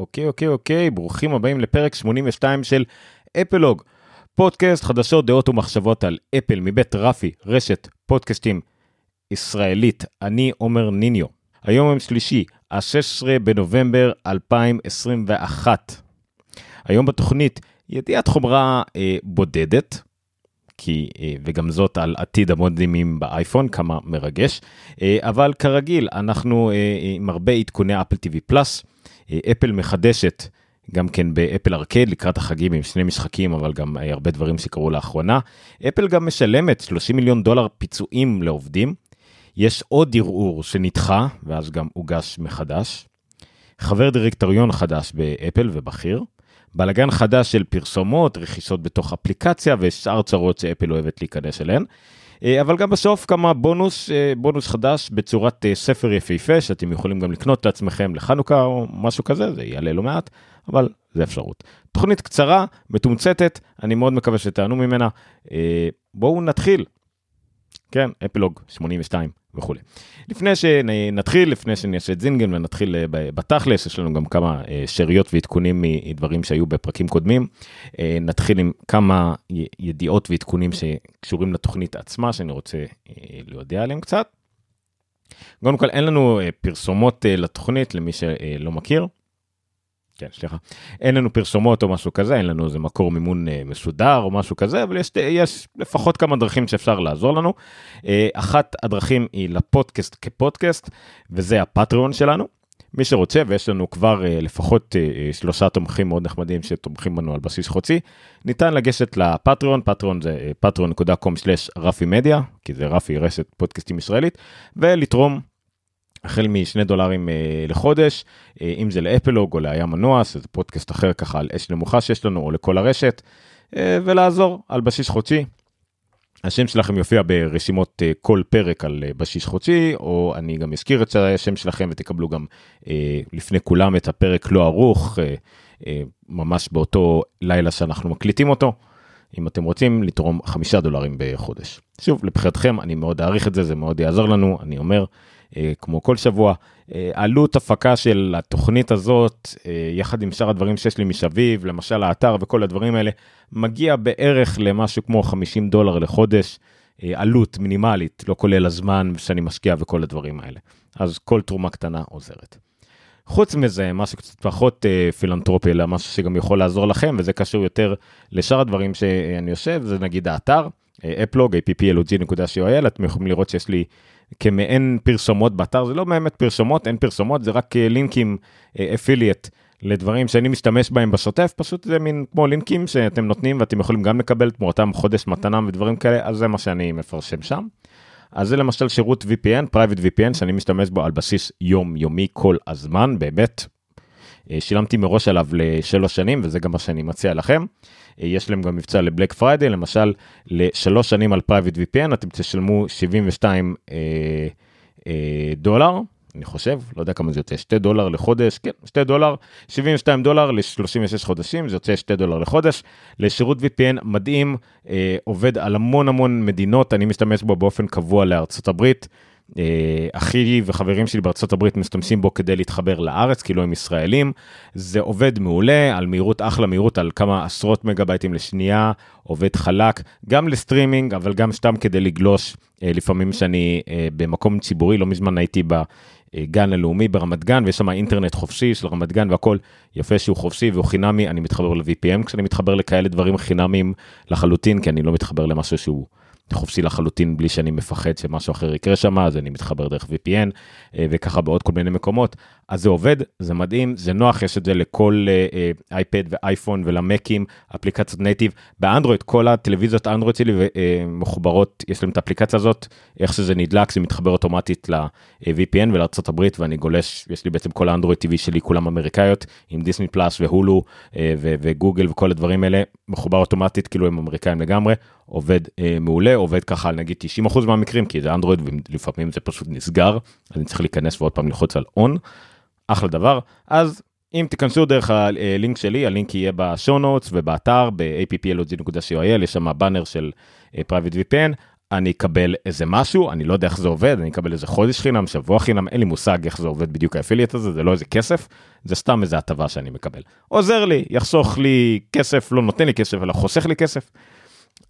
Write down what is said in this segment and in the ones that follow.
אוקיי, אוקיי, אוקיי, ברוכים הבאים לפרק 82 של אפלוג. פודקאסט חדשות, דעות ומחשבות על אפל מבית רפי, רשת פודקאסטים ישראלית. אני עומר ניניו. היום יום שלישי, ה-16 בנובמבר 2021. היום בתוכנית ידיעת חומרה אה, בודדת, כי, אה, וגם זאת על עתיד המודמים באייפון, כמה מרגש. אה, אבל כרגיל, אנחנו אה, עם הרבה עדכוני Apple TV Plus. אפל מחדשת גם כן ב Apple Arcade לקראת החגים עם שני משחקים, אבל גם הרבה דברים שקרו לאחרונה. אפל גם משלמת 30 מיליון דולר פיצויים לעובדים. יש עוד ערעור שנדחה, ואז גם הוגש מחדש. חבר דירקטוריון חדש באפל ובכיר. בלאגן חדש של פרסומות, רכישות בתוך אפליקציה ושאר צרות שאפל אוהבת להיכנס אליהן. אה, אבל גם בסוף כמה בונוס, אה, בונוס חדש בצורת אה, ספר יפהפה שאתם יכולים גם לקנות לעצמכם לחנוכה או משהו כזה, זה יעלה לא מעט, אבל זה אפשרות. תוכנית קצרה, מתומצתת, אני מאוד מקווה שתענו ממנה. בואו נתחיל. כן, אפלוג 82. וכולי. לפני שנתחיל, לפני שאני אעשה את זינגל ונתחיל אה, בתכלס, יש לנו גם כמה אה, שאריות ועדכונים מדברים שהיו בפרקים קודמים. אה, נתחיל עם כמה ידיעות ועדכונים שקשורים לתוכנית עצמה, שאני רוצה להודיע עליהם קצת. קודם כל, אין לנו פרסומות לתוכנית למי שלא מכיר. כן, סליחה. אין לנו פרסומות או משהו כזה, אין לנו איזה מקור מימון אה, מסודר או משהו כזה, אבל יש, יש לפחות כמה דרכים שאפשר לעזור לנו. אה, אחת הדרכים היא לפודקאסט כפודקאסט, וזה הפטריון שלנו. מי שרוצה, ויש לנו כבר אה, לפחות שלושה תומכים מאוד נחמדים שתומכים בנו על בסיס חודשי, ניתן לגשת לפטריון, פטריון זה patreon.com/רפי מדיה, כי זה רפי רשת פודקאסטים ישראלית, ולתרום החל משני דולרים אה, לחודש, אה, אם זה לאפלוג או לים מנוע, שזה פודקאסט אחר ככה על אש נמוכה שיש לנו, או לכל הרשת, אה, ולעזור על בסיס חודשי. השם שלכם יופיע ברשימות אה, כל פרק על אה, בסיס חודשי, או אני גם אזכיר את השם שלכם ותקבלו גם אה, לפני כולם את הפרק לא ערוך, אה, אה, ממש באותו לילה שאנחנו מקליטים אותו. אם אתם רוצים לתרום חמישה דולרים בחודש. שוב, לבחירתכם, אני מאוד אעריך את זה, זה מאוד יעזור לנו, אני אומר, כמו כל שבוע. אה, עלות הפקה של התוכנית הזאת, אה, יחד עם שאר הדברים שיש לי משביב, למשל האתר וכל הדברים האלה, מגיע בערך למשהו כמו 50 דולר לחודש, עלות מינימלית, לא כולל הזמן שאני משקיע וכל הדברים האלה. אז כל תרומה קטנה עוזרת. חוץ מזה, משהו קצת פחות אה, פילנטרופי, אלא משהו שגם יכול לעזור לכם, וזה קשור יותר לשאר הדברים שאני יושב, זה נגיד האתר, אפלוג, applog.co.il, אתם יכולים לראות שיש לי כמעין פרסומות באתר, זה לא באמת פרסומות, אין פרסומות, זה רק אה, לינקים אפילייט אה, לדברים שאני משתמש בהם בשוטף, פשוט זה מין כמו לינקים שאתם נותנים ואתם יכולים גם לקבל תמורתם חודש מתנה ודברים כאלה, אז זה מה שאני מפרשם שם. אז זה למשל שירות VPN, private VPN, שאני משתמש בו על בסיס יומיומי כל הזמן, באמת. אה, שילמתי מראש עליו לשלוש שנים, וזה גם מה שאני מציע לכם. יש להם גם מבצע ל Black Friday, למשל לשלוש שנים על private VPN אתם תשלמו 72 אה, אה, דולר, אני חושב, לא יודע כמה זה יוצא, 2 דולר לחודש, כן, 2 דולר, 72 דולר ל-36 חודשים, זה יוצא 2 דולר לחודש. לשירות VPN מדהים, אה, עובד על המון המון מדינות, אני משתמש בו באופן קבוע לארצות הברית. אה, אחי וחברים שלי בארצות הברית משתמשים בו כדי להתחבר לארץ, כאילו הם ישראלים. זה עובד מעולה, על מהירות, אחלה מהירות, על כמה עשרות מגה-בייטים לשנייה, עובד חלק, גם לסטרימינג, אבל גם סתם כדי לגלוש, אה, לפעמים שאני אה, במקום ציבורי, לא מזמן הייתי בגן הלאומי ברמת גן, ויש שם אינטרנט חופשי של רמת גן והכל יפה שהוא חופשי והוא חינמי, אני מתחבר ל-VPM כשאני מתחבר לכאלה דברים חינמיים לחלוטין, כי אני לא מתחבר למשהו שהוא... חופשי לחלוטין בלי שאני מפחד שמשהו אחר יקרה שם, אז אני מתחבר דרך VPN אה, וככה בעוד כל מיני מקומות. אז זה עובד, זה מדהים, זה נוח, יש את זה לכל אייפד uh, ואייפון ולמקים, אפליקציות נייטיב. באנדרואיד, כל הטלוויזיות אנדרואיד שלי מחוברות, יש להם את האפליקציה הזאת, איך שזה נדלק, זה מתחבר אוטומטית ל-VPN ולארה"ב ואני גולש, יש לי בעצם כל האנדרואיד TV שלי, כולם אמריקאיות, עם דיסני פלאס והולו וגוגל וכל הדברים האלה, מחובר אוטומטית, כאילו הם אמריקאים לגמרי, עובד מעולה, עובד ככה נגיד 90% מהמקרים, כי זה אנדרואיד ולפעמים זה פשוט נסגר, אז אני צריך להיכנס ועוד פעם ללחוץ על און. אחלה דבר. אז אם תיכנסו דרך הלינק שלי, הלינק יהיה בשואו נוטס ובאתר ב-applog.coil, יש שם באנר של אה, private VPN. אני אקבל איזה משהו, אני לא יודע איך זה עובד, אני אקבל איזה חודש חינם, שבוע חינם, אין לי מושג איך זה עובד בדיוק האפיליאט הזה, זה לא איזה כסף, זה סתם איזה הטבה שאני מקבל. עוזר לי, יחסוך לי כסף, לא נותן לי כסף, אלא חוסך לי כסף.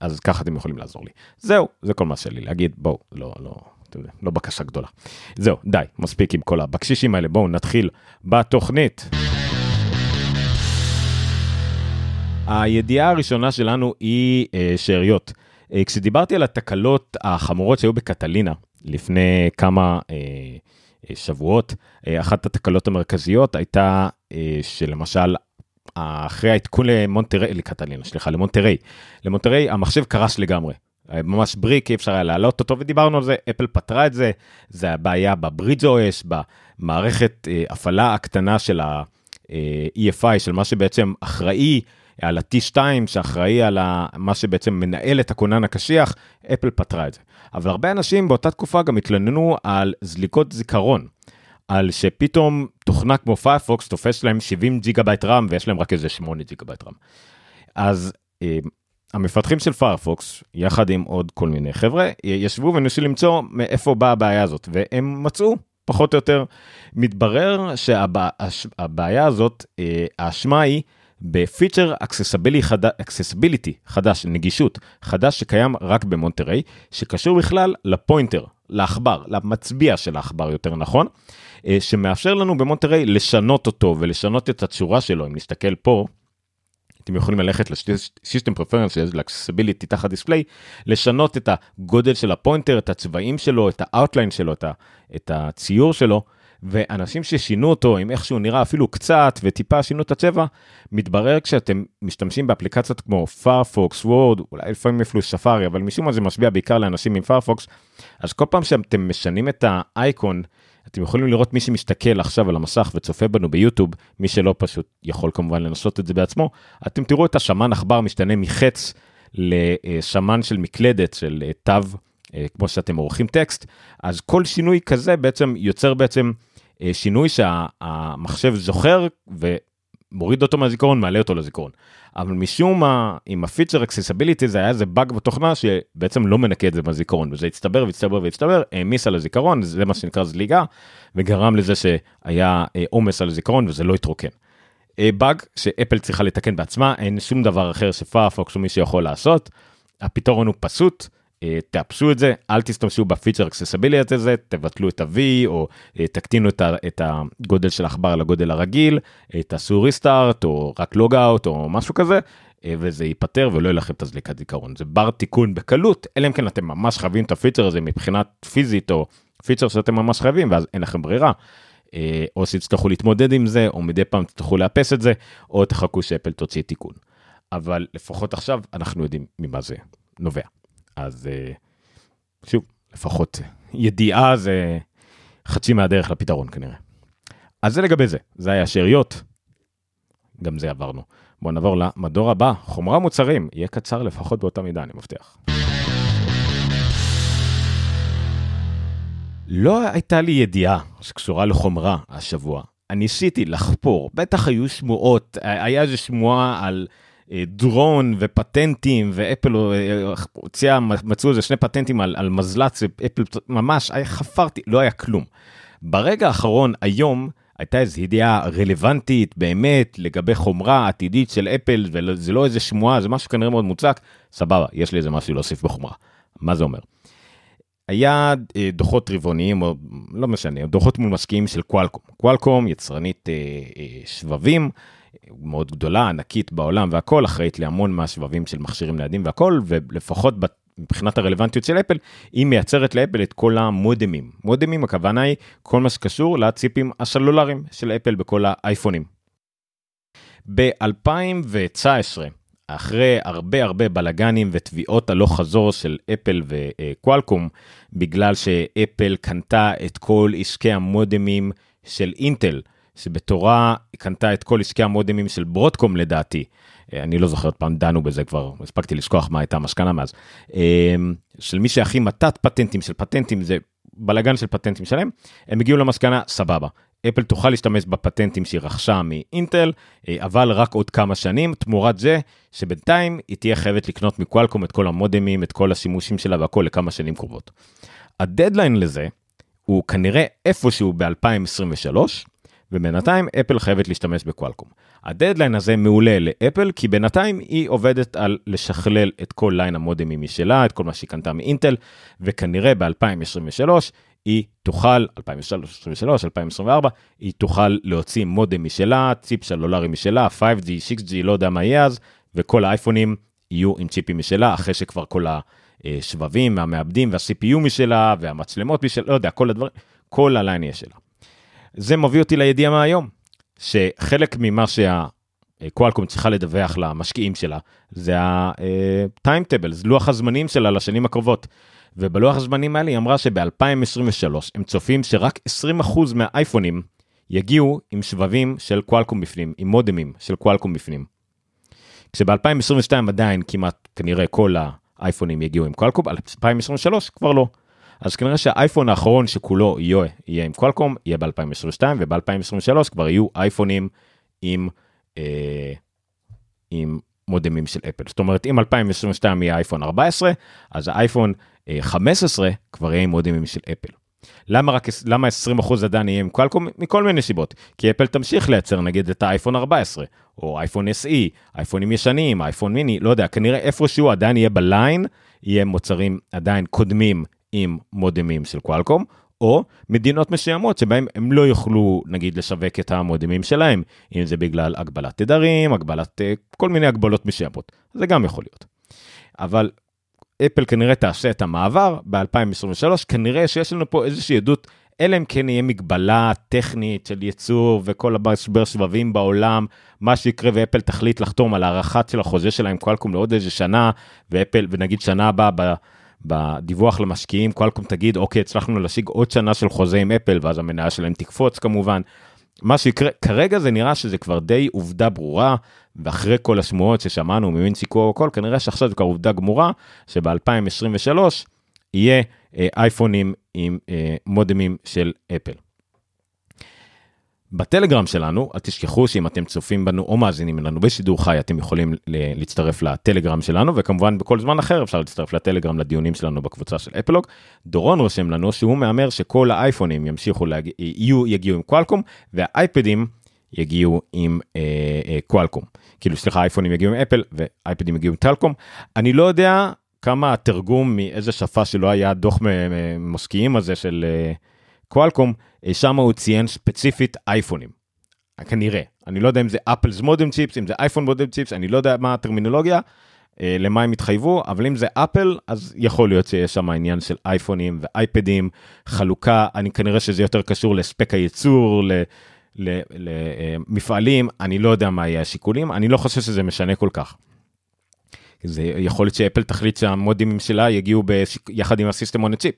אז ככה אתם יכולים לעזור לי. זהו, זה כל מה שלי להגיד, בואו, לא, לא, לא בקשה גדולה. זהו, די, מספיק עם כל הבקשישים האלה, בואו נתחיל בתוכנית. הידיעה הראשונה שלנו היא אה, שאריות. אה, כשדיברתי על התקלות החמורות שהיו בקטלינה לפני כמה אה, אה, שבועות, אה, אחת התקלות המרכזיות הייתה אה, שלמשל אחרי העדכון למונטרי, לקטלינה, סליחה, למונטרי, למונטרי המחשב קרס לגמרי. ממש בריק, אי אפשר היה להעלות אותו, ודיברנו על זה, אפל פתרה את זה, זה הבעיה בברידג' OS, במערכת אה, הפעלה הקטנה של ה-EFI, אה, של מה שבעצם אחראי על ה-T2, שאחראי על מה שבעצם מנהל את הכונן הקשיח, אפל פתרה את זה. אבל הרבה אנשים באותה תקופה גם התלוננו על זליגות זיכרון. על שפתאום תוכנה כמו Firefox תופס להם 70 ג'יגה בייט RAM ויש להם רק איזה 8 ג'יגה בייט RAM. אז אה, המפתחים של Firefox יחד עם עוד כל מיני חבר'ה ישבו וניסו למצוא מאיפה באה הבעיה הזאת והם מצאו פחות או יותר מתברר שהבעיה הזאת אה, האשמה היא ב feature Accessibility חדש נגישות חדש שקיים רק ב Monterey שקשור בכלל ל pointer לעכבר למצביע של העכבר יותר נכון שמאפשר לנו ב Monterey לשנות אותו ולשנות את הצורה שלו אם נסתכל פה. אתם יכולים ללכת Preferences ל Accessibility תחת Display לשנות את הגודל של ה pointer את הצבעים שלו את ה outline שלו את, את הציור שלו ואנשים ששינו אותו עם איך שהוא נראה אפילו קצת וטיפה שינו את הצבע מתברר כשאתם משתמשים באפליקציות כמו Firefox Word אולי לפעמים אפילו ספארי אבל משום מה זה משפיע בעיקר לאנשים עם Firefox אז כל פעם שאתם משנים את האייקון אתם יכולים לראות מי שמסתכל עכשיו על המסך וצופה בנו ביוטיוב, מי שלא פשוט יכול כמובן לנסות את זה בעצמו, אתם תראו את הסמן עכבר משתנה מחץ לסמן של מקלדת, של אה, תו, אה, כמו שאתם עורכים טקסט, אז כל שינוי כזה בעצם יוצר בעצם אה, שינוי שהמחשב זוכר ומוריד אותו מהזיכרון, מעלה אותו לזיכרון. אבל משום מה, עם הפיצ'ר Accessibility זה היה איזה באג בתוכנה שבעצם לא מנקה את זה בזיכרון, וזה הצטבר והצטבר והצטבר, העמיס על הזיכרון, זה מה שנקרא זליגה, וגרם לזה שהיה אה, עומס על הזיכרון וזה לא התרוקן. אה, באג שאפל צריכה לתקן בעצמה, אין שום דבר אחר ש Firefox או מי שיכול לעשות, הפתרון הוא פשוט. אה, תאפסו את זה, אל תשתמשו בפיצ'ר Accessibility הזה, תבטלו את ה-V או אה, תקטינו את הגודל של העכבר לגודל הרגיל, אה, תעשו restart או רק logout או משהו כזה, וזה ייפתר ולא יהיה לכם את הזליגת זיכרון. זה בר תיקון בקלות, אלא אם כן אתם ממש חייבים את הפיצ'ר הזה מבחינת פיזית או פיצ'ר שאתם ממש חייבים ואז אין לכם ברירה. או שתצטרכו להתמודד עם זה, או מדי פעם תצטרכו לאפס את זה, או תחכו שאפל תוציא תיקון. אבל לפחות עכשיו אנחנו יודעים ממה זה נובע. אז אה, שוב, לפחות ידיעה זה חצי מהדרך לפתרון כנראה. אז זה לגבי זה, זה היה שאריות, גם זה עברנו. בואו נעבור למדור הבא, חומרה מוצרים, יהיה קצר לפחות באותה מידה, אני מבטיח. לא הייתה לי ידיעה שקשורה לחומרה השבוע. אני ניסיתי לחפור, בטח היו שמועות, היה איזו שמועה על דרון ופטנטים ואפל אה, הוציאה מצאו איזה שני פטנטים על, על מזל"ט אפל ממש חפרתי לא היה כלום. ברגע האחרון היום הייתה איזו ידיעה רלוונטית באמת לגבי חומרה עתידית של אפל וזה לא איזה שמועה זה משהו כנראה מאוד מוצק סבבה יש לי איזה משהו להוסיף בחומרה. מה זה אומר? היה אה, דוחות רבעוניים או לא משנה דוחות מול משקיעים של קוואלקום קוואלקום יצרנית אה, אה, שבבים. מאוד גדולה, ענקית בעולם והכל, אחראית להמון מהשבבים של מכשירים ניידים והכל, ולפחות מבחינת הרלוונטיות של אפל, היא מייצרת לאפל את כל המודמים. מודמים, הכוונה היא כל מה שקשור לציפים הסלולריים של אפל בכל האייפונים. ב-2019, אחרי הרבה הרבה בלאגנים ותביעות הלוך חזור של אפל וקוואלקום, בגלל שאפל קנתה את כל עסקי המודמים של אינטל, שבתורה קנתה את כל עסקי המודמים של ברודקום לדעתי. אה, אני לא זוכר עוד פעם דנו בזה כבר הספקתי לשכוח מה הייתה המשכנה מאז. אה, של מי שהכי מתת פטנטים של פטנטים זה בלאגן של פטנטים שלהם הם הגיעו למסקנה סבבה אפל תוכל להשתמש בפטנטים שהיא רכשה מאינטל, אה, אבל רק עוד כמה שנים, תמורת זה שבינתיים היא תהיה חייבת לקנות מקוואלקום את כל המודמים, את כל השימושים שלה והכל לכמה שנים קרובות. הדדליין לזה הוא כנראה איפשהו ב-2023, ובינתיים אפל חייבת להשתמש ב Qualcomm. הדדליין הזה מעולה לאפל, כי בינתיים היא עובדת על לשכלל את כל line המודמים משלה, את כל מה שהיא קנתה מאינטל, וכנראה ב-2023 היא תוכל, 2023, 2024, היא תוכל להוציא מודם משלה, צ'יפ סלולרי משלה, 5G, 6G, לא יודע מה יהיה אז, וכל האייפונים יהיו עם צ'יפים משלה, אחרי שכבר כל השבבים, המעבדים וה-CPU משלה, והמצלמות משלה, לא יודע, כל הדברים, כל הליין יהיה שלה. זה מביא אותי לידיעה מהיום, שחלק ממה שהקואלקום צריכה לדווח למשקיעים שלה, זה ה-timetables, לוח הזמנים שלה לשנים הקרובות. ובלוח הזמנים האלה היא אמרה שב-2023 הם צופים שרק 20% מהאייפונים יגיעו עם שבבים של קואלקום בפנים, עם מודמים של קואלקום בפנים. כשב-2022 עדיין כמעט כנראה כל האייפונים יגיעו עם קואלקום, על 2023 כבר לא. אז כנראה שהאייפון האחרון שכולו יהיה, יהיה עם קואלקום יהיה ב-2022 וב-2023 כבר יהיו אייפונים עם, אה, עם מודמים של אפל. זאת אומרת אם 2022 יהיה אייפון 14 אז האייפון 15 אה, כבר יהיה עם מודמים של אפל. למה רק למה 20% עדיין יהיה עם קואלקום? מכל מיני סיבות. כי אפל תמשיך לייצר נגיד את האייפון 14, או אייפון SE, אייפונים ישנים, אייפון מיני, לא יודע, כנראה איפשהו עדיין יהיה בליין, יהיה מוצרים עדיין קודמים עם מודמים של קואלקום, או מדינות מסוימות שבהם הם לא יוכלו נגיד לשווק את המודמים שלהם, אם זה בגלל הגבלת תדרים, הגבלת אה, כל מיני הגבלות מסוימות, זה גם יכול להיות. אבל אפל כנראה תעשה את המעבר ב-2023, כנראה שיש לנו פה איזושהי עדות, אלא אם כן יהיה מגבלה טכנית של ייצור וכל המשבר שבבים בעולם, מה שיקרה ואפל תחליט לחתום על הארכת של החוזה שלה עם קואלקום לעוד איזה שנה, ואפל, ונגיד שנה הבאה בדיווח למשקיעים, קואלקום תגיד, אוקיי, הצלחנו להשיג עוד שנה של חוזה עם אפל, ואז המניה שלהם תקפוץ כמובן. מה שיקרה, כרגע זה נראה שזה כבר די עובדה ברורה, ואחרי כל השמועות ששמענו מווינסיקו או הכל, כנראה שעכשיו זה כבר עובדה גמורה, שב-2023 יהיה אה, אייפונים עם אה, מודמים של אפל. בטלגרם שלנו, אל תשכחו שאם אתם צופים בנו או מאזינים לנו בשידור חי, אתם יכולים להצטרף לטלגרם שלנו, וכמובן בכל זמן אחר אפשר להצטרף לטלגרם לדיונים שלנו בקבוצה של אפלוג. דורון רושם לנו שהוא מהמר שכל האייפונים ימשיכו להגיע, יהיו, יגיעו עם קואלקום, והאייפדים יגיעו עם אה, אה, קואלקום. כאילו סליחה, אייפונים יגיעו עם אפל ואייפדים יגיעו עם טלקום. אני לא יודע כמה התרגום מאיזה שפה שלא היה דוח משקיעים הזה של אה, קואלקום. אה, שם הוא ציין ספציפית אייפונים. כנראה. אני לא יודע אם זה אפלס מודם צ'יפס, אם זה אייפון מודם צ'יפס, אני לא יודע מה הטרמינולוגיה, אה, למה הם התחייבו, אבל אם זה אפל, אז יכול להיות שיש שם עניין של אייפונים ואייפדים, חלוקה, אני כנראה שזה יותר קשור לספק הייצור, למפעלים, אני לא יודע מה יהיה השיקולים, אני לא חושב שזה משנה כל כך. זה יכול להיות שאפל תחליט שהמודם שלה יגיעו יחד עם ה system on chip.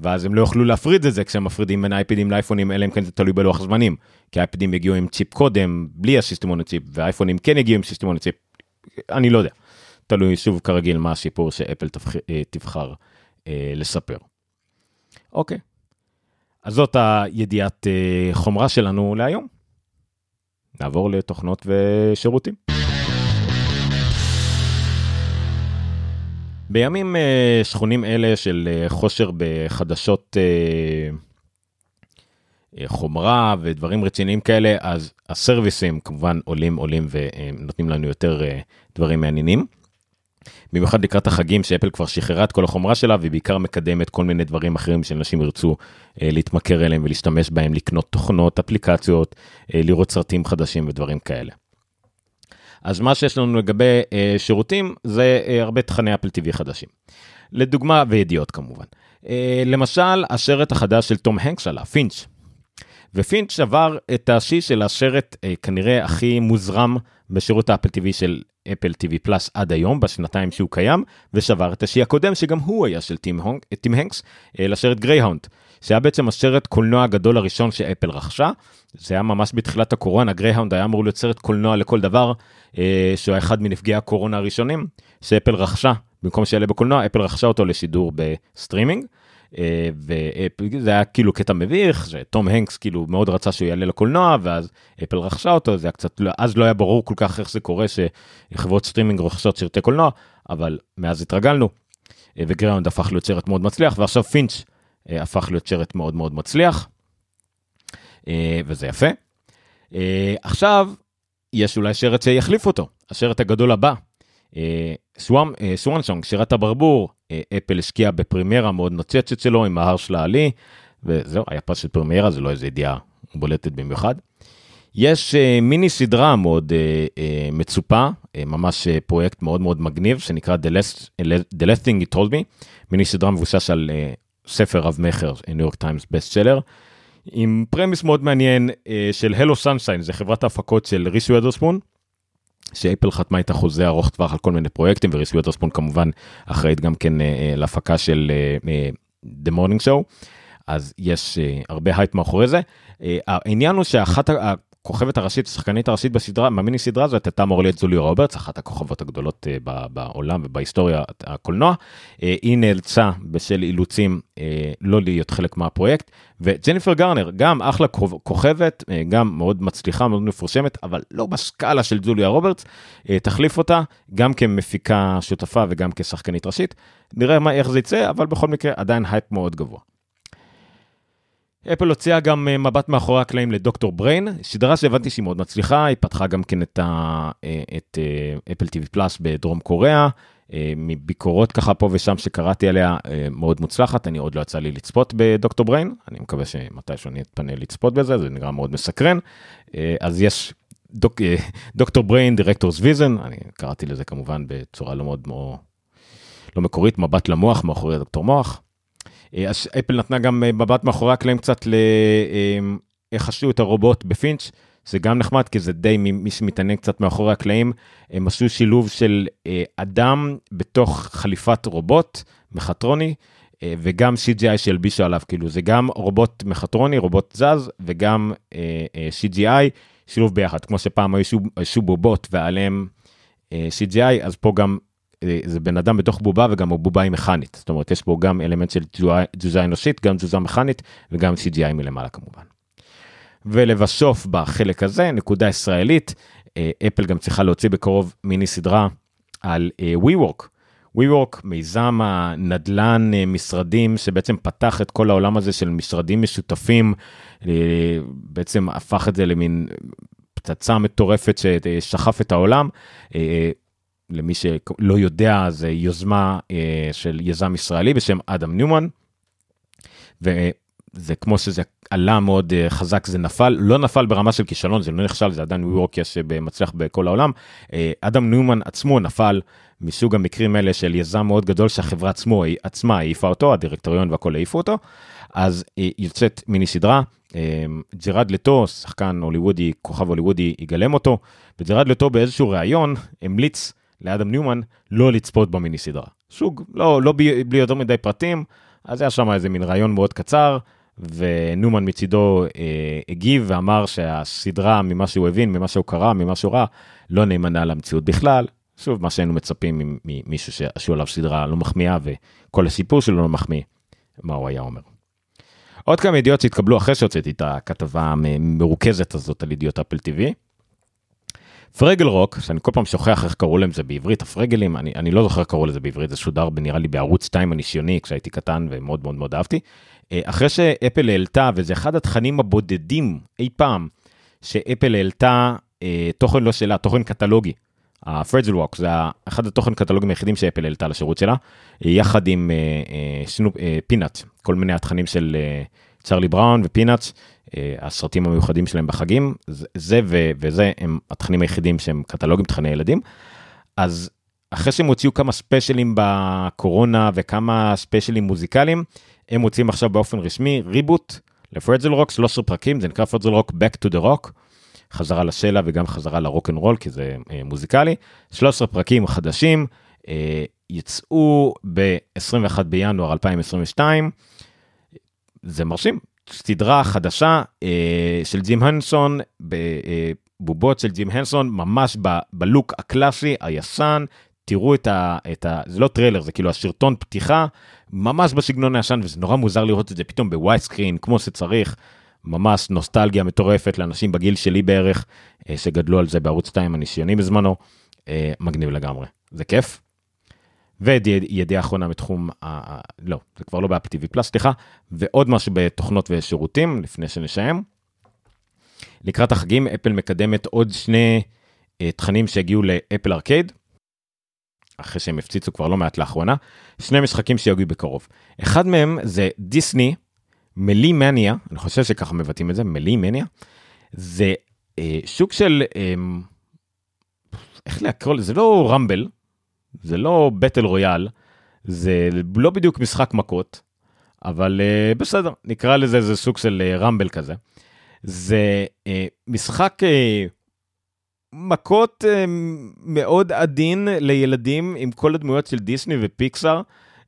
ואז הם לא יוכלו להפריד את זה כשהם מפרידים בין אייפדים לאייפונים, אלא אם כן זה תלוי בלוח זמנים. כי אייפדים יגיעו עם צ'יפ קודם, בלי ה system on chip, והאייפונים כן יגיעו עם system on chip. אני לא יודע. תלוי שוב כרגיל מה השיפור שאפל תבח... אה, תבחר אה, לספר. אוקיי. אז זאת הידיעת אה, חומרה שלנו להיום. נעבור לתוכנות ושירותים. בימים uh, שכונים אלה של uh, חושר בחדשות uh, חומרה ודברים רציניים כאלה, אז הסרוויסים כמובן עולים עולים ונותנים לנו יותר דברים מעניינים. במיוחד לקראת החגים שאפל כבר שחררה את כל החומרה שלה והיא בעיקר מקדמת כל מיני דברים אחרים שאנשים ירצו uh, להתמכר אליהם ולהשתמש בהם, לקנות תוכנות, אפליקציות, אה, לראות סרטים חדשים ודברים כאלה. אז מה שיש לנו לגבי אה, שירותים זה אה, הרבה תכני אפל TV חדשים. לדוגמה, וידיעות כמובן. אה, למשל, הסרט החדש של תום הנקס עלה, Finch. ו Finch עבר את השיא של הסרט אה, כנראה הכי מוזרם בשירות האפל TV של אפל TV Plus עד היום, בשנתיים שהוא קיים, ושבר את השיא הקודם שגם הוא היה של טים, טים הנקס, אה, לסרט Greyhound. שהיה בעצם הסרט קולנוע הגדול הראשון שאפל רכשה. זה היה ממש בתחילת הקורונה, Greyhound היה אמור להיות סרט קולנוע לכל דבר, אה, שהוא היה אחד מנפגעי הקורונה הראשונים, שאפל רכשה, במקום שיעלה בקולנוע, אפל רכשה אותו לשידור בסטרימינג. וזה היה כאילו קטע מביך, שתום הנקס כאילו מאוד רצה שהוא יעלה לקולנוע, ואז אפל רכשה אותו, זה היה קצת, לא, אז לא היה ברור כל כך איך זה קורה שחברות סטרימינג רוכשות סרטי קולנוע, אבל מאז התרגלנו, וגראונד הפך להיות סרט מאוד מצליח, ועכשיו פינץ' הפך להיות סרט מאוד מאוד מצליח, וזה יפה. עכשיו, יש אולי שרץ שיחליף אותו, השרץ הגדול הבא. סואנסונג, שירת הברבור, אפל השקיע בפרימיירה מאוד נוצצת שלו עם ההר של העלי, וזהו, היה פס של פרימיירה, זה לא איזה ידיעה בולטת במיוחד. יש מיני סדרה מאוד מצופה, ממש פרויקט מאוד מאוד מגניב, שנקרא The Last, The Last Thing He Told Me, מיני סדרה מבוסס על ספר רב מכר, New York Times best seller, עם premise מאוד מעניין אה, של Hello Sunshine, זה חברת ההפקות של ריס ווית'רספון, שאפל חתמה איתה חוזה ארוך טווח על כל מיני פרויקטים, וריס ווית'רספון כמובן אחראית גם כן אה, להפקה של The Morning Show, אז יש אה, הרבה הייפ מאחורי זה. אה, העניין הוא שאחת הכוכבת הראשית, השחקנית הראשית בסדרה, במיני סדרה הזאת הייתה אמור להיות ג'וליה רוברטס, אחת הכוכבות הגדולות אה, בעולם ובהיסטוריה הקולנוע. אה, היא נאלצה בשל אילוצים אה, לא להיות חלק מהפרויקט, וג'ניפר גרנר, גם אחלה כוכבת, גם מאוד מצליחה, מאוד מפורסמת, אבל לא בסקאלה של ג'וליה רוברטס, תחליף אותה, גם כמפיקה שותפה וגם כשחקנית ראשית. נראה מה, איך זה יצא, אבל בכל מקרה עדיין הייפ מאוד גבוה. אפל הוציאה גם מבט מאחורי הקלעים ל Doctor Brain, סדרה שהבנתי שהיא מאוד מצליחה, היא פתחה גם כן את, ה, את Apple TV Plus בדרום קוריאה, מביקורות ככה פה ושם שקראתי עליה מאוד מוצלחת, אני עוד לא יצא לי לצפות ב Doctor Brain, אני מקווה שמתישהו אני אתפנה לצפות בזה, זה נראה מאוד מסקרן. אז יש דוק, Doctor Brain, director's vision, אני קראתי לזה כמובן בצורה לא מאוד לא מקורית, מבט למוח מאחורי דוקטור מוח. אפל נתנה גם מבט מאחורי הקלעים קצת לאיך עשו את הרובוט בפינץ', זה גם נחמד כי זה די מי שמתעניין קצת מאחורי הקלעים, הם עשו שילוב של אדם בתוך חליפת רובוט מחטרוני. וגם CGI שהלבישו עליו, כאילו זה גם רובוט מחטרוני, רובוט זז, וגם CGI, שילוב ביחד, כמו שפעם היו בובות ועליהם CGI, אז פה גם זה בן אדם בתוך בובה וגם הבובה היא מכנית, זאת אומרת יש פה גם אלמנט של תזוזה אנושית, גם תזוזה מכנית וגם CGI מלמעלה כמובן. ולבסוף בחלק הזה נקודה ישראלית, אפל גם צריכה להוציא בקרוב מיני סדרה על WeWork. WeWork מיזם הנדל"ן משרדים שבעצם פתח את כל העולם הזה של משרדים משותפים, בעצם הפך את זה למין פצצה מטורפת ששחף את העולם. למי שלא יודע, זה יוזמה אה, של יזם ישראלי בשם אדם ניומן. וזה כמו שזה עלה מאוד אה, חזק, זה נפל, לא נפל ברמה של כישלון, זה לא נכשל, זה עדיין וורק יש מצליח בכל העולם. אה, אדם ניומן עצמו נפל מסוג המקרים האלה של יזם מאוד גדול שהחברה עצמו, עצמה העיפה אותו, הדירקטוריון והכל העיפו אותו. אז אה, יוצאת מיני סדרה, אה, ג'רד לטו, שחקן הוליוודי, כוכב הוליוודי, יגלם אותו, וג'רד לטו באיזשהו ראיון המליץ לאדם ניומן לא לצפות במיני סדרה. שוב, לא, לא בלי, בלי יותר מדי פרטים, אז היה שם איזה מין רעיון מאוד קצר, וניומן מצידו אה, הגיב ואמר שהסדרה, ממה שהוא הבין, ממה שהוא קרא, ממה שהוא ראה, לא נאמנה למציאות בכלל. שוב, מה שהיינו מצפים ממישהו שעשו עליו סדרה לא מחמיאה, וכל הסיפור שלו לא מחמיא, מה הוא היה אומר. עוד כמה ידיעות שהתקבלו אחרי שהוצאתי את הכתבה המרוכזת הזאת על ידיעות אפל TV. Fraggle Rock, שאני כל פעם שוכח איך קראו להם זה בעברית, הפרגלים, אני, אני לא זוכר קראו לזה בעברית, זה שודר נראה לי בערוץ 2 הניסיוני כשהייתי קטן ומאוד מאוד מאוד אהבתי. אחרי שאפל העלתה, וזה אחד התכנים הבודדים אי פעם, שאפל העלתה אה, תוכן לא שלה, תוכן קטלוגי. ה Fraggle Rock זה אחד התוכן קטלוגים היחידים שאפל העלתה לשירות שלה, יחד עם אה, אה, סנופי, אה, Peanuts, כל מיני התכנים של אה, צ'רלי בראון ו Peanuts. הסרטים המיוחדים שלהם בחגים, זה ו- וזה הם התכנים היחידים שהם קטלוגים תכני ילדים. אז אחרי שהם הוציאו כמה ספיישלים בקורונה וכמה ספיישלים מוזיקליים, הם מוציאים עכשיו באופן רשמי reboot ל Fraggle Rock, 13 פרקים, זה נקרא Fraggle Rock Back to the Rock, חזרה לסלע וגם חזרה לרוק אנד רול כי זה אה, מוזיקלי, 13 פרקים חדשים, אה, יצאו ב-21 בינואר 2022, זה מרשים, סדרה חדשה אה, של ג'ים הנסון, אה, של ג'ים הנסון, ממש ב- ב look הקלאסי, הישן, תראו את ה, את ה... זה לא טריילר, זה כאילו הסרטון פתיחה, ממש בסגנון הישן, וזה נורא מוזר לראות את זה פתאום ב widescreen, כמו שצריך. ממש נוסטלגיה מטורפת לאנשים בגיל שלי בערך, אה, שגדלו על זה בערוץ 2 הניסיוני בזמנו, אה, מגניב לגמרי. זה כיף. וידיעה אחרונה בתחום, ה... לא, זה כבר לא באפל TV פלאס, סליחה, ועוד משהו בתוכנות ושירותים, לפני שנסיים. לקראת החגים, אפל מקדמת עוד שני אה, תכנים שהגיעו לאפל ארקייד, אחרי שהם הפציצו כבר לא מעט לאחרונה, שני משחקים שיגיעו בקרוב. אחד מהם זה דיסני מלי מניה, אני חושב שככה מבטאים את זה, מלי מניה, זה אה, שוק של, אה, איך לקרוא לזה, זה לא רמבל, זה לא בטל רויאל, זה לא בדיוק משחק מכות, אבל אה, בסדר, נקרא לזה איזה סוג של אה, רמבל כזה. זה אה, משחק אה, מכות אה, מאוד עדין לילדים עם כל הדמויות של דיסני ופיקסאר.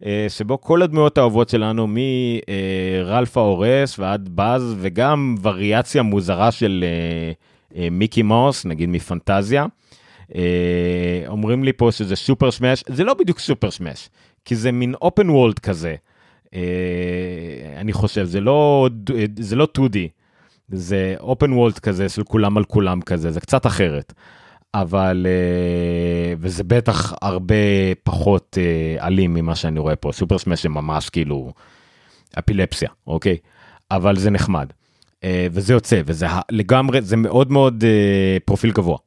אה, שבו כל הדמויות האהובות שלנו, מרלף ההורס ועד באז, וגם וריאציה מוזרה של מיקי מאוס, נגיד מפנטזיה. אומרים לי פה שזה סופר שמש, זה לא בדיוק סופר שמש, כי זה מין אופן וולד כזה. אני חושב, זה לא, זה לא 2D, זה אופן וולד כזה של כולם על כולם כזה, זה קצת אחרת. אבל אה, וזה בטח הרבה פחות אה, אלים ממה שאני רואה פה Super Smash ממש כאילו אפילפסיה אוקיי אבל זה נחמד אה, וזה יוצא וזה לגמרי זה מאוד מאוד פרופיל גבוה.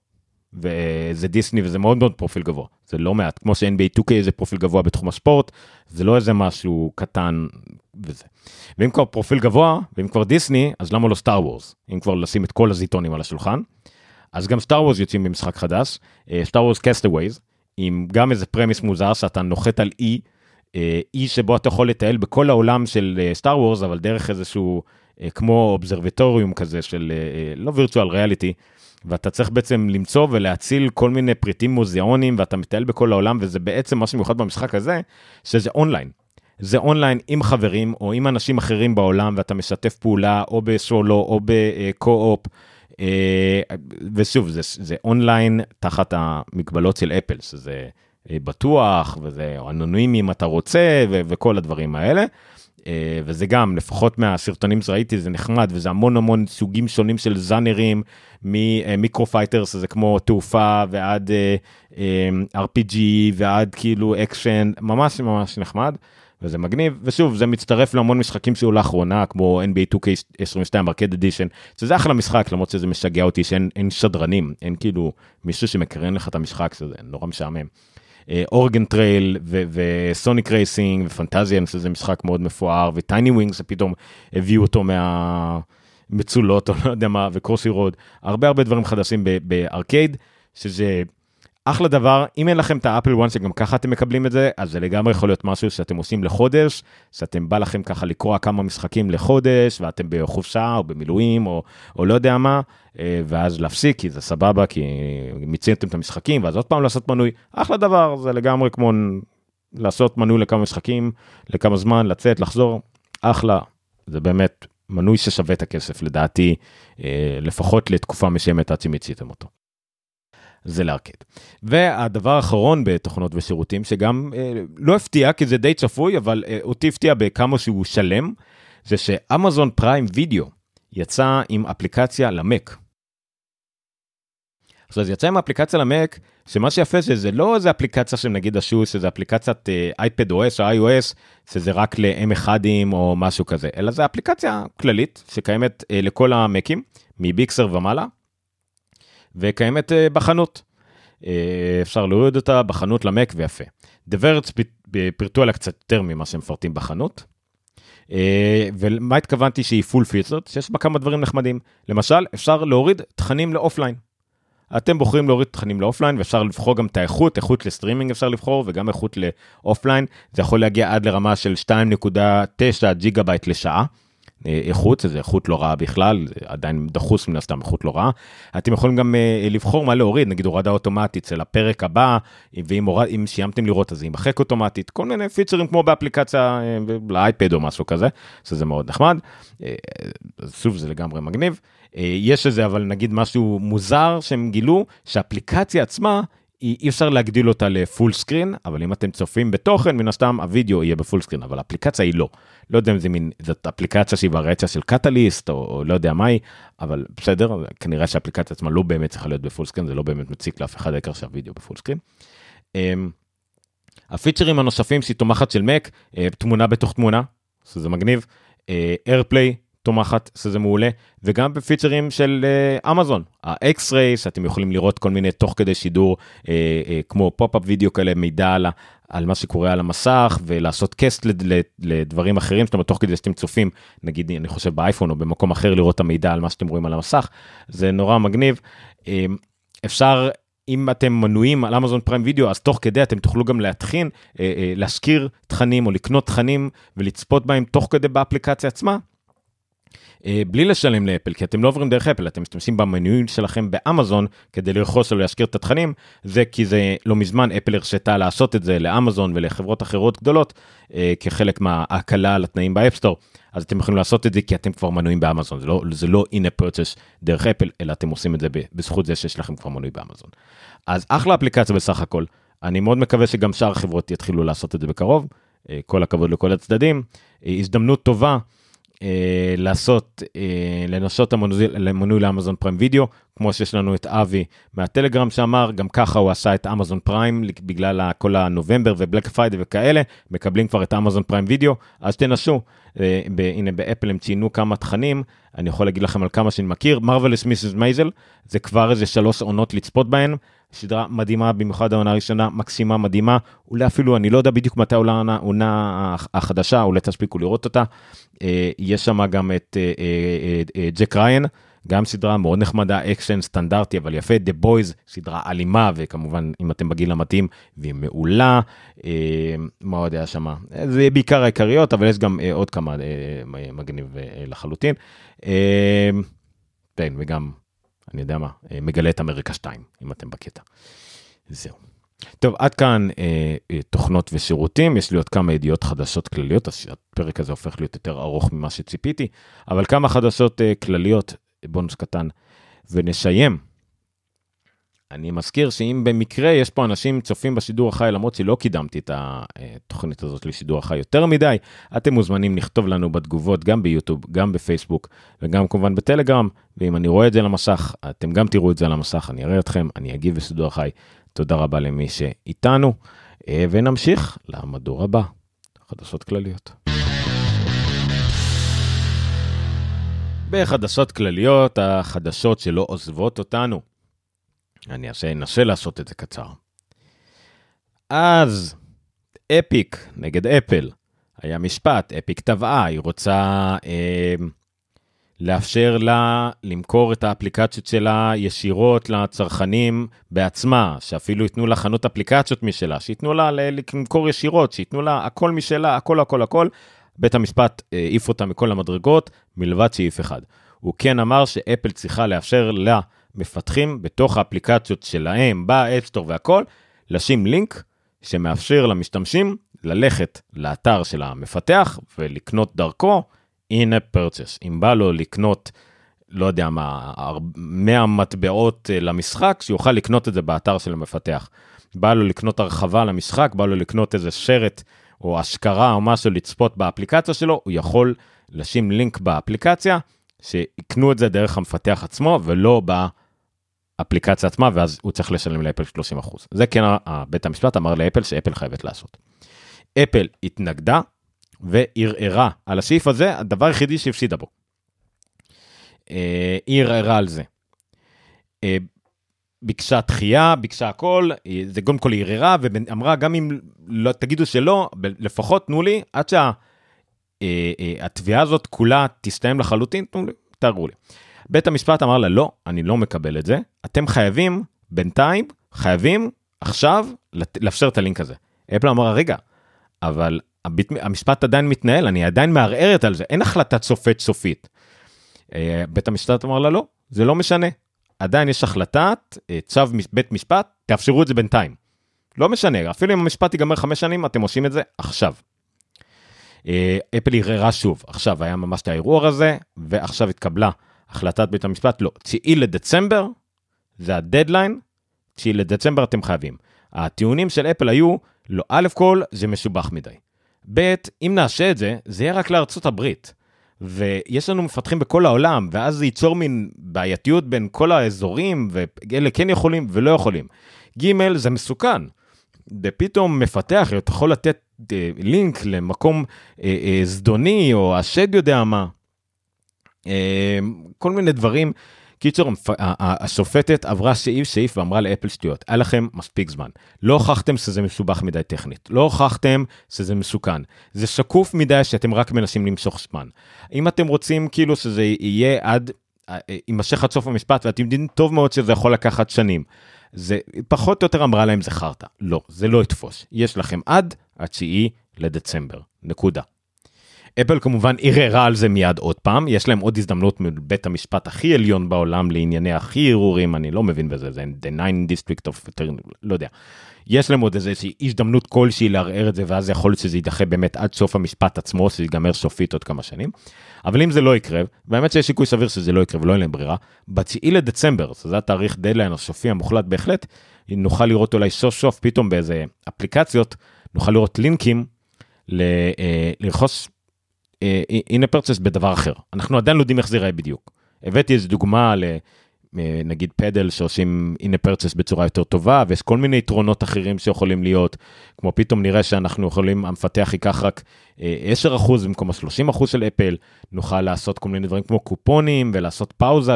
וזה דיסני וזה מאוד מאוד פרופיל גבוה זה לא מעט כמו ש-NBA 2K זה פרופיל גבוה בתחום הספורט זה לא איזה משהו קטן וזה. ואם כבר פרופיל גבוה ואם כבר דיסני אז למה לא Star Wars אם כבר לשים את כל הז'יטונים על השולחן. אז גם Star Wars יוצאים במשחק חדש, Star Wars Castaways, עם גם איזה premise מוזר שאתה נוחת על אי, אה, אי שבו אתה יכול לטייל בכל העולם של Star uh, Wars, אבל דרך איזשהו, uh, כמו אובזרבטוריום כזה של לא virtual reality, ואתה צריך בעצם למצוא ולהציל כל מיני פריטים מוזיאונים, ואתה מטייל בכל העולם, וזה בעצם מה שמיוחד במשחק הזה, שזה אונליין. זה אונליין עם חברים או עם אנשים אחרים בעולם, ואתה משתף פעולה או בסולו או ב co-op. אה, ושוב, זה, זה אונליין תחת המגבלות של אפל, שזה אה, בטוח, וזה אנונימי אם אתה רוצה, ו- וכל הדברים האלה. אה, וזה גם, לפחות מהסרטונים שראיתי, זה נחמד, וזה המון המון סוגים שונים של זאנרים, מ Micro Fighters, זה כמו תעופה, ועד RPG, ועד כאילו אקשן, ממש ממש נחמד. וזה מגניב, ושוב, זה מצטרף להמון משחקים שהיו לאחרונה, כמו NBA 2K22 Arcade Edition, שזה אחלה משחק, למרות שזה משגע אותי שאין שדרנים, אין כאילו מישהו שמקריין לך את המשחק, שזה נורא משעמם. Oregon Trail ו Sonic Racing ו Fantasian, שזה משחק מאוד מפואר, ו Tiny Wings, פתאום הביאו אותו מהמצולות, או לא יודע מה, ו Crossy Road, הרבה הרבה דברים חדשים בארקייד, שזה... אחלה דבר, אם אין לכם את ה Apple One שגם ככה אתם מקבלים את זה, אז זה לגמרי יכול להיות משהו שאתם עושים לחודש, שאתם בא לכם ככה לקרוא כמה משחקים לחודש, ואתם בחופשה או במילואים או, או לא יודע מה, אה, ואז להפסיק, כי זה סבבה, כי מיציתם את המשחקים, ואז עוד פעם לעשות מנוי, אחלה דבר, זה לגמרי כמו לעשות מנוי לכמה משחקים, לכמה זמן, לצאת, לחזור, אחלה, זה באמת מנוי ששווה את הכסף לדעתי, אה, לפחות לתקופה מסוימת עד שמיציתם אותו. זה לארקד. והדבר האחרון בתוכנות ושירותים שגם אה, לא הפתיע כי זה די צפוי אבל אה, אותי הפתיע בכמה שהוא שלם זה שאמזון פריים וידאו יצא עם אפליקציה למק. עכשיו זה יצא עם אפליקציה למק שמה שיפה שזה לא איזה אפליקציה של נגיד השוס שזה אפליקציית אייפד או אס או iOS שזה רק ל-M1ים או משהו כזה אלא זה אפליקציה כללית שקיימת אה, לכל המקים מביקסר ומעלה וקיימת uh, בחנות. Uh, אפשר להוריד אותה בחנות למק ויפה. The Verge פירטו עליה קצת יותר ממה שהם מפרטים בחנות. ומה התכוונתי שהיא full features? שיש בה כמה דברים נחמדים. למשל, אפשר להוריד תכנים לאופליין. אתם בוחרים להוריד תכנים לאופליין ואפשר לבחור גם את האיכות, איכות לסטרימינג אפשר לבחור וגם איכות לאופליין. זה יכול להגיע עד לרמה של 2.9 ג'יגה בייט לשעה. איכות, שזה איכות לא רעה בכלל, זה עדיין דחוס מן הסתם איכות לא רעה. אתם יכולים גם uh, לבחור מה להוריד, נגיד הורדה אוטומטית של הפרק הבא, ואם הורד, סיימתם לראות אז זה יימחק אוטומטית, כל מיני פיצ'רים כמו באפליקציה uh, לאייפד או משהו כזה, שזה מאוד נחמד. Uh, שוב זה לגמרי מגניב. Uh, יש איזה אבל נגיד משהו מוזר שהם גילו, שהאפליקציה עצמה אי אפשר להגדיל אותה ל full screen, אבל אם אתם צופים בתוכן, מן הסתם הווידאו יהיה ב full screen, אבל האפליקציה היא לא. לא יודע אם זה מין, זאת אפליקציה שהיא ברציה של Catalyst, או, או לא יודע מה היא, אבל בסדר, כנראה שהאפליקציה עצמה לא באמת צריכה להיות ב full screen, זה לא באמת מציק לאף אחד העיקר שהווידאו ב full screen. אמ, הפיצ'רים הנוספים שהיא תומכת של מק, אה, תמונה בתוך תמונה, שזה מגניב, AirPlay, אה, תומכת, שזה מעולה, וגם בפיצ'רים של אמזון, uh, ה X-Ray, שאתם יכולים לראות כל מיני תוך כדי שידור, uh, uh, כמו pop-up video כאלה, מידע על, על מה שקורה על המסך, ולעשות לד, לדברים אחרים, זאת אומרת, תוך כדי שאתם צופים, נגיד, אני חושב באייפון או במקום אחר, לראות את המידע על מה שאתם רואים על המסך, זה נורא מגניב. Uh, אפשר אם אתם מנויים על אמזון Prime Video אז תוך כדי אתם תוכלו גם להתחין, אה, אה, להשכיר תכנים או לקנות תכנים ולצפות בהם תוך כדי באפליקציה עצמה. אה, בלי לשלם לאפל, כי אתם לא עוברים דרך אפל, אתם משתמשים במנויים שלכם באמזון כדי לרכוש או להשכיר את התכנים, זה כי זה לא מזמן אפל הרשתה לעשות את זה לאמזון ולחברות אחרות גדולות, אה, כחלק מההקלה על התנאים ב App Store, אז אתם יכולים לעשות את זה כי אתם כבר מנויים באמזון, זה לא, זה לא in-app purchase דרך אפל, אלא אתם עושים את זה בזכות זה שיש לכם כבר מנוי באמזון. אז אחלה אפליקציה בסך הכל, אני מאוד מקווה שגם שאר החברות יתחילו לעשות את זה בקרוב, אה, כל הכבוד לכל הצדדים, הזדמנות טובה. אה, לעשות, אה, לנסות למנוי לאמזון Prime Video, כמו שיש לנו את אבי מהטלגרם שאמר, גם ככה הוא עשה את אמזון Prime בגלל כל הנובמבר ו Black Friday וכאלה, מקבלים כבר את אמזון Prime Video, אז תנסו. אה, הנה באפל הם ציינו כמה תכנים, אני יכול להגיד לכם על כמה שאני מכיר, Marvelous Mrs. Maisel, זה כבר איזה שלוש עונות לצפות בהן, סדרה מדהימה, במיוחד העונה הראשונה, מקסימה, מדהימה, אולי אפילו, אני לא יודע בדיוק מתי עולה העונה החדשה, אולי תספיקו לראות אותה. אה, יש שם גם את אה, Jack Ryan, גם סדרה מאוד נחמדה, אקשן סטנדרטי אבל יפה, The Boys, סדרה אלימה וכמובן אם אתם בגיל המתאים והיא מעולה, אה, מה עוד היה שם? זה בעיקר העיקריות אבל יש גם אה, עוד כמה אה, מגניב אה, לחלוטין. אה, כן, וגם, אני יודע מה, אה, מגלה את אמריקה 2 אם אתם בקטע. זהו. טוב, עד כאן אה, אה, תוכנות ושירותים, יש לי עוד כמה ידיעות חדשות כלליות, אז הפרק הזה הופך להיות יותר ארוך ממה שציפיתי, אבל כמה חדשות אה, כלליות בונוס קטן, ונסיים. אני מזכיר שאם במקרה יש פה אנשים צופים בשידור החי, למרות שלא קידמתי את התוכנית הזאת לשידור החי יותר מדי, אתם מוזמנים לכתוב לנו בתגובות גם ביוטיוב, גם בפייסבוק וגם כמובן בטלגרם, ואם אני רואה את זה על המסך, אתם גם תראו את זה על המסך, אני אראה אתכם, אני אגיב בשידור החי. תודה רבה למי שאיתנו, אה, ונמשיך למדור הבא, חדשות כלליות. בחדשות כלליות, החדשות שלא עוזבות אותנו. אני אנסה לעשות את זה קצר. אז, אפיק נגד אפל, היה משפט, אפיק טבעה, היא רוצה אה, לאפשר לה למכור את האפליקציות שלה ישירות לצרכנים בעצמה, שאפילו ייתנו לה חנות אפליקציות משלה, שייתנו לה למכור ישירות, שייתנו לה הכל משלה, הכל הכל הכל, בית המשפט אה, העיף אותה מכל המדרגות, מלבד סעיף אחד. הוא כן אמר שאפל צריכה לאפשר למפתחים בתוך האפליקציות שלהם, ב-App Store והכל, לשים לינק שמאפשר למשתמשים ללכת לאתר של המפתח ולקנות דרכו in-app purchase. אם בא לו לקנות, לא יודע מה, 100 מטבעות אה, למשחק, שיוכל לקנות את זה באתר של המפתח. בא לו לקנות הרחבה למשחק, בא לו לקנות איזה שרת או השכרה או משהו לצפות באפליקציה שלו, הוא יכול לשים לינק באפליקציה, שיקנו את זה דרך המפתח עצמו ולא באפליקציה עצמה, ואז הוא צריך לשלם לאפל 30%. זה כן בית המשפט אמר לאפל שאפל חייבת לעשות. אפל התנגדה וערערה על הסעיף הזה, הדבר היחידי שהפסידה בו. אה, היא ערערה על זה. אה, ביקשה דחייה, ביקשה הכל, זה קודם כל ערערה ואמרה גם אם לא תגידו שלא, לפחות תנו לי עד שהתביעה הזאת כולה תסתיים לחלוטין, תנו לי, תראו לי. בית המשפט אמר לה לא, אני לא מקבל את זה, אתם חייבים בינתיים, חייבים עכשיו לאפשר את הלינק הזה. אפל אמרה רגע, אבל הביט, המשפט עדיין מתנהל, אני עדיין מערערת על זה, אין החלטת שופט סופית. אה, בית המשפט אמר לה לא, זה לא משנה, עדיין יש החלטת אה, צו בית משפט, תאפשרו את זה בינתיים. לא משנה, אפילו אם המשפט ייגמר חמש שנים, אתם עושים את זה עכשיו. אה, אפל ערערה שוב, עכשיו היה ממש את הערעור הזה, ועכשיו התקבלה החלטת בית המשפט, לא, 9 לדצמבר, זה הדדליין, 9 לדצמבר אתם חייבים. הטיעונים של אפל היו, לא, א' כל, זה מסובך מדי. ב', אם נעשה את זה, זה יהיה רק לארצות הברית. ויש לנו מפתחים בכל העולם, ואז זה ייצור מין בעייתיות בין כל האזורים, ואלה כן יכולים ולא יכולים. ג', זה מסוכן. ופתאום מפתח יכול לתת אה, לינק למקום אה, אה, זדוני, או השד יודע מה. אה, כל מיני דברים. קיצור, השופטת עברה סעיף סעיף ואמרה לאפל שטויות, היה לכם מספיק זמן. לא הוכחתם שזה מסובך מדי טכנית, לא הוכחתם שזה מסוכן. זה שקוף מדי שאתם רק מנסים למשוך זמן. אם אתם רוצים כאילו שזה יהיה עד, אה, יימשך עד סוף המשפט, ואתם יודעים טוב מאוד שזה יכול לקחת שנים. זה פחות או יותר אמרה להם זה חרטא. לא, זה לא יתפוס. יש לכם עד התשיעי לדצמבר. נקודה. אפל כמובן ערערה על זה מיד עוד פעם, יש להם עוד הזדמנות מבית המשפט הכי עליון בעולם לענייני הכי ערעורים, אני לא מבין בזה, זה the 9 district of, לא יודע. יש להם עוד איזושהי הזדמנות כלשהי לערער את זה, ואז יכול להיות שזה יידחה באמת עד סוף המשפט עצמו, שזה ייגמר סופית עוד כמה שנים. אבל אם זה לא יקרה, והאמת שיש סיכוי סביר שזה לא יקרה ולא יהיה להם ברירה, ב-9 לדצמבר, שזה התאריך דדליין הסופי המוחלט בהחלט, נוכל לראות אולי סוף סוף פתאום באיזה אפליקציות, נוכל לראות לינקים ל, אה, לרכוש הנה פרצס בדבר אחר. אנחנו עדיין לא יודעים איך זה ייראה בדיוק. הבאתי איזה דוגמה ל... אה, נגיד פדל שעושים הנה פרצס בצורה יותר טובה ויש כל מיני יתרונות אחרים שיכולים להיות כמו פתאום נראה שאנחנו יכולים המפתח ייקח רק 10% אה, במקום ה-30% של אפל נוכל לעשות כל מיני דברים כמו קופונים ולעשות פאוזה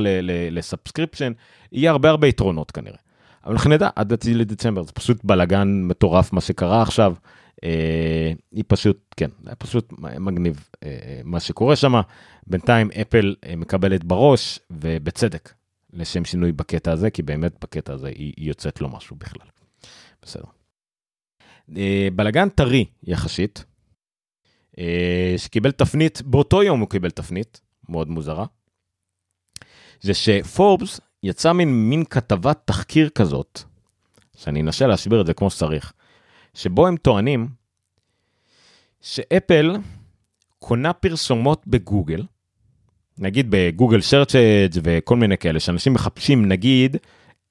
ל-subscription יהיה הרבה הרבה יתרונות כנראה. אבל אנחנו נדע עד לדצמבר זה פשוט בלאגן מטורף מה שקרה עכשיו אה, היא פשוט, כן, פשוט מגניב אה, מה שקורה שם. בינתיים אפל אה, מקבלת בראש, ובצדק, לשם שינוי בקטע הזה, כי באמת בקטע הזה היא, יוצאת לא משהו בכלל. בסדר. בלאגן טרי יחסית, שקיבל תפנית, באותו יום הוא קיבל תפנית, מאוד מוזרה, זה שפורבס יצא מין, מין כתבת תחקיר כזאת, שאני אנסה להסביר את זה כמו שצריך, שבו הם טוענים שאפל קונה פרסומות בגוגל, נגיד בגוגל שרצ'אג' וכל מיני כאלה, שאנשים מחפשים נגיד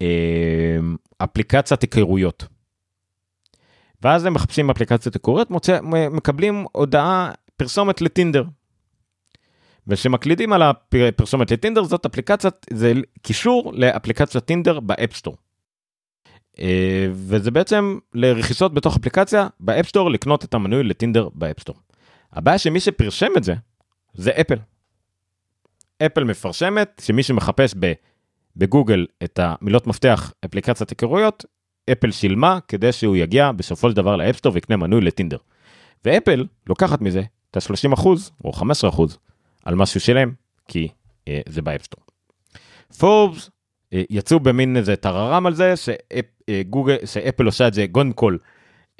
אה, אפליקציית היכרויות. ואז הם מחפשים אפליקציית היכרויות, מקבלים הודעה, פרסומת לטינדר. וכשמקלידים על הפרסומת לטינדר זאת אפליקציית, זה קישור לאפליקציית טינדר ב-App Store. אה, וזה בעצם לרכישות בתוך אפליקציה ב-App Store לקנות את המנוי לטינדר ב-App Store. הבעיה שמי שפרסם את זה, זה אפל. אפל מפרסמת שמי שמחפש בגוגל את המילות מפתח אפליקציית היכרויות, אפל שילמה כדי שהוא יגיע בסופו של דבר ל-App Store ויקנה מנוי לטינדר. ואפל לוקחת מזה את ה-30% או 15% על מה שהוא שילם, כי אה, זה ב-App Store. פורבס יצאו במין איזה טררם על זה שגוגל, אה, שאפל עושה את זה קודם כל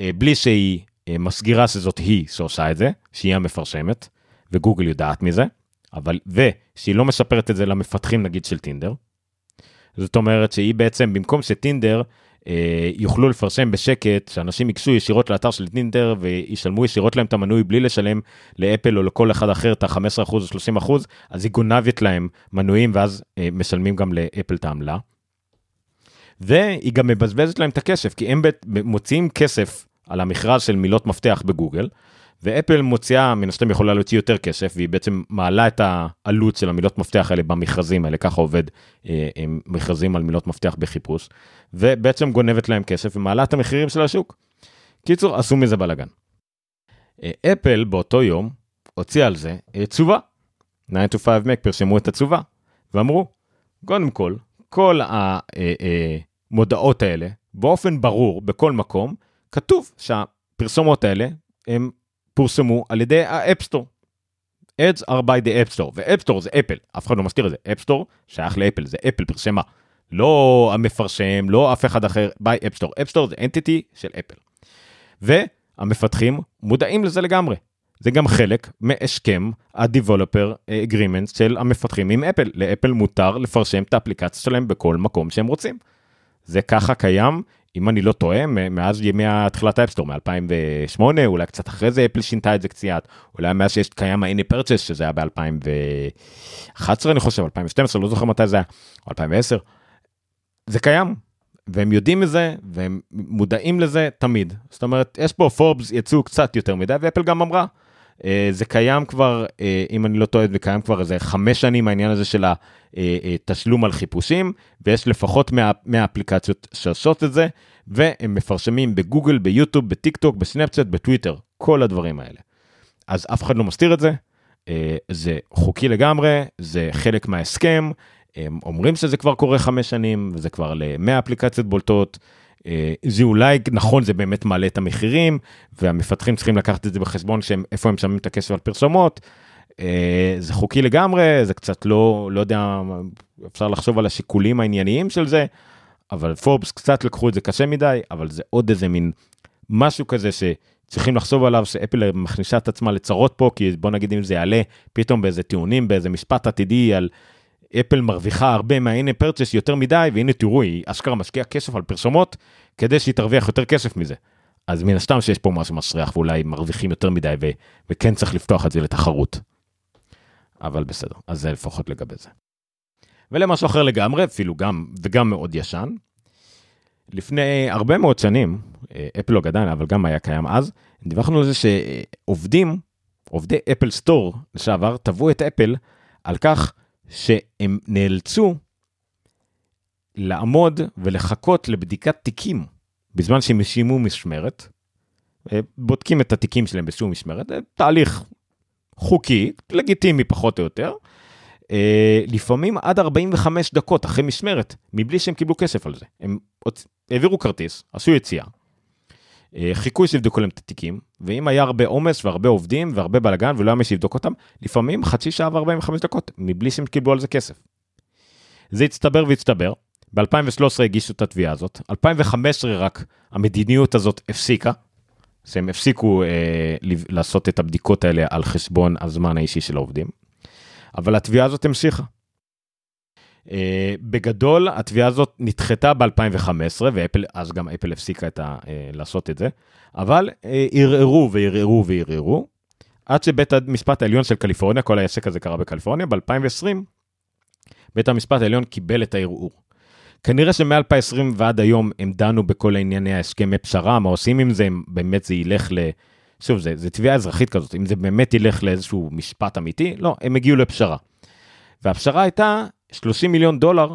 אה, בלי שהיא מסגירה שזאת היא שעושה את זה, שהיא המפרסמת, וגוגל יודעת מזה, אבל, ושהיא לא מספרת את זה למפתחים נגיד של טינדר. זאת אומרת שהיא בעצם במקום שטינדר אה, יוכלו לפרסם בשקט, שאנשים ייגשו ישירות לאתר של טינדר וישלמו ישירות להם את המנוי בלי לשלם לאפל או לכל אחד אחר את ה-15% או 30%, אז היא גונבת להם מנויים ואז אה, משלמים גם לאפל את העמלה. והיא גם מבזבזת להם את הכסף, כי הם מוציאים כסף על המכרז של מילות מפתח בגוגל, ואפל מוציאה, מן הסתם יכולה להוציא יותר כסף, והיא בעצם מעלה את העלות של המילות מפתח האלה במכרזים האלה, ככה עובד אה, מכרזים על מילות מפתח בחיפוש, ובעצם גונבת להם כסף ומעלה את המחירים של השוק. קיצור, עשו מזה בלאגן. אה, אפל באותו יום הוציאה על זה אה, תשובה. 9 to 5 Mac פרשמו את התשובה, ואמרו, קודם כל, כל המודעות אה, האלה, באופן ברור, בכל מקום, כתוב שהפרסומות האלה הם פורסמו על ידי ה-App Store. ads are by the app store, ו-App Store זה אפל, אף אחד לא מזכיר את זה, App Store שייך לאפל, זה אפל פרסמה. לא המפרסם, לא אף אחד אחר, by App Store, App Store זה entity של אפל. והמפתחים מודעים לזה לגמרי. זה גם חלק מהסכם ה-Developer Agreement של המפתחים עם אפל. לאפל מותר לפרסם את האפליקציה שלהם בכל מקום שהם רוצים. זה ככה קיים אם אני לא טועה, מאז ימי התחילת ה-App Store, מ-2008, אולי קצת אחרי זה אפל שינתה את זה קצת, אולי מאז שיש קיים ה- in-app purchase, שזה היה ב-2011 אני חושב, 2012, לא זוכר מתי זה היה, או 2010. זה קיים, והם יודעים מזה, והם מודעים לזה תמיד. זאת אומרת, יש פה פורבס יצאו קצת יותר מדי, ואפל גם אמרה, זה קיים כבר, אה, אם אני לא טועה, זה קיים כבר איזה חמש שנים העניין הזה של התשלום על חיפושים, ויש לפחות 100 אפליקציות שעושות את זה, והם מפרשמים בגוגל, ביוטיוב, בטיק טוק, בסנאפצ'אט, בטוויטר, כל הדברים האלה. אז אף אחד לא מסתיר את זה, זה חוקי לגמרי, זה חלק מההסכם, הם אומרים שזה כבר קורה חמש שנים, וזה כבר ל-100 אפליקציות בולטות. אה, זה אולי נכון, זה באמת מעלה את המחירים, והמפתחים צריכים לקחת את זה בחשבון שהם, איפה הם שמים את הכסף על פרסומות. אה, זה חוקי לגמרי, זה קצת לא, לא יודע, אפשר לחשוב על השיקולים הענייניים של זה, אבל פורבס קצת לקחו את זה קשה מדי, אבל זה עוד איזה מין משהו כזה שצריכים לחשוב עליו, שאפל מכניסה את עצמה לצרות פה, כי בוא נגיד אם זה יעלה פתאום באיזה טיעונים, באיזה משפט עתידי על אפל מרוויחה הרבה פרצ'ס יותר מדי, והנה תראו, היא אשכרה משקיעה כסף על פרסומות, כדי שהיא תרוויח יותר כסף מזה. אז מן הסתם שיש פה משהו מסריח ואולי מרוויחים יותר מדי ו- וכן צריך לפתוח את זה לתחרות. אבל בסדר, אז זה לפחות לגבי זה. ולמשהו אחר לגמרי, אפילו גם וגם מאוד ישן. לפני הרבה מאוד שנים, אה, אפלוג עדיין, אבל גם היה קיים אז, דיווחנו על זה שעובדים, עובדי אפל סטור לשעבר, תבעו את אפל על כך שהם נאלצו לעמוד ולחכות לבדיקת תיקים בזמן שהם סיימו משמרת. אה, בודקים את התיקים שלהם בשום משמרת, זה תהליך חוקי, לגיטימי פחות או יותר. אה, לפעמים עד 45 דקות אחרי משמרת, מבלי שהם קיבלו כסף על זה. הם העבירו כרטיס, עשו יציאה, אה, חיכו שיבדקו להם את התיקים, ואם היה הרבה עומס והרבה עובדים והרבה בלאגן ולא היה מי שיבדוק אותם, לפעמים חצי שעה ו-45 דקות, מבלי שהם קיבלו על זה כסף. זה הצטבר והצטבר, ב-2013 הגישו את התביעה הזאת, 2015 רק המדיניות הזאת הפסיקה, שהם הפסיקו אה, לעשות את הבדיקות האלה על חשבון הזמן האישי של העובדים, אבל התביעה הזאת המשיכה. אה, בגדול התביעה הזאת נדחתה ב-2015 ואפל אז גם אפל הפסיקה את ה, אה, לעשות את זה אבל אה, ערערו וערערו וערערו עד שבית המשפט העליון של קליפורניה כל העסק הזה קרה בקליפורניה ב-2020 בית המשפט העליון קיבל את הערעור. כנראה שמ-2020 ועד היום הם דנו בכל ענייני ההסכמי פשרה מה עושים עם זה באמת זה ילך ל... שוב זה תביעה אזרחית כזאת אם זה באמת ילך לאיזשהו משפט אמיתי לא הם הגיעו לפשרה. והפשרה הייתה 30 מיליון דולר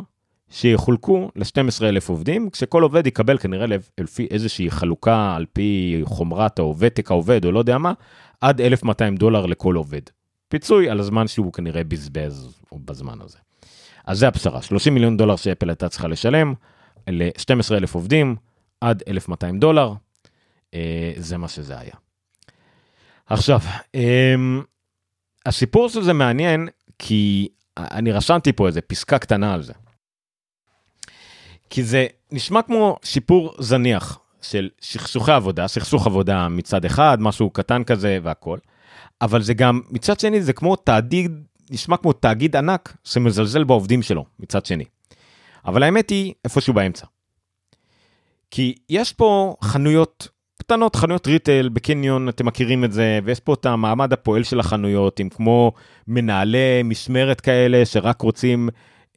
שיחולקו ל-12 אלף עובדים, כשכל עובד יקבל כנראה לפי איזושהי חלוקה על פי חומרת או ותק העובד או לא יודע מה, עד 1,200 דולר לכל עובד. פיצוי על הזמן שהוא כנראה בזבז בזמן הזה. אז זה הפשרה, 30 מיליון דולר שאפל הייתה צריכה לשלם ל-12 אלף עובדים עד 1,200 דולר, אה, זה מה שזה היה. עכשיו, אה, הסיפור של זה מעניין כי אני רשמתי פה איזה פסקה קטנה על זה. כי זה נשמע כמו שיפור זניח של סכסוכי עבודה, סכסוך עבודה מצד אחד, משהו קטן כזה והכל, אבל זה גם, מצד שני זה כמו תאגיד, נשמע כמו תאגיד ענק שמזלזל בעובדים שלו מצד שני. אבל האמת היא איפשהו באמצע. כי יש פה חנויות קטנות, חנויות ריטל בקניון, אתם מכירים את זה, ויש פה את המעמד הפועל של החנויות, עם כמו מנהלי משמרת כאלה שרק רוצים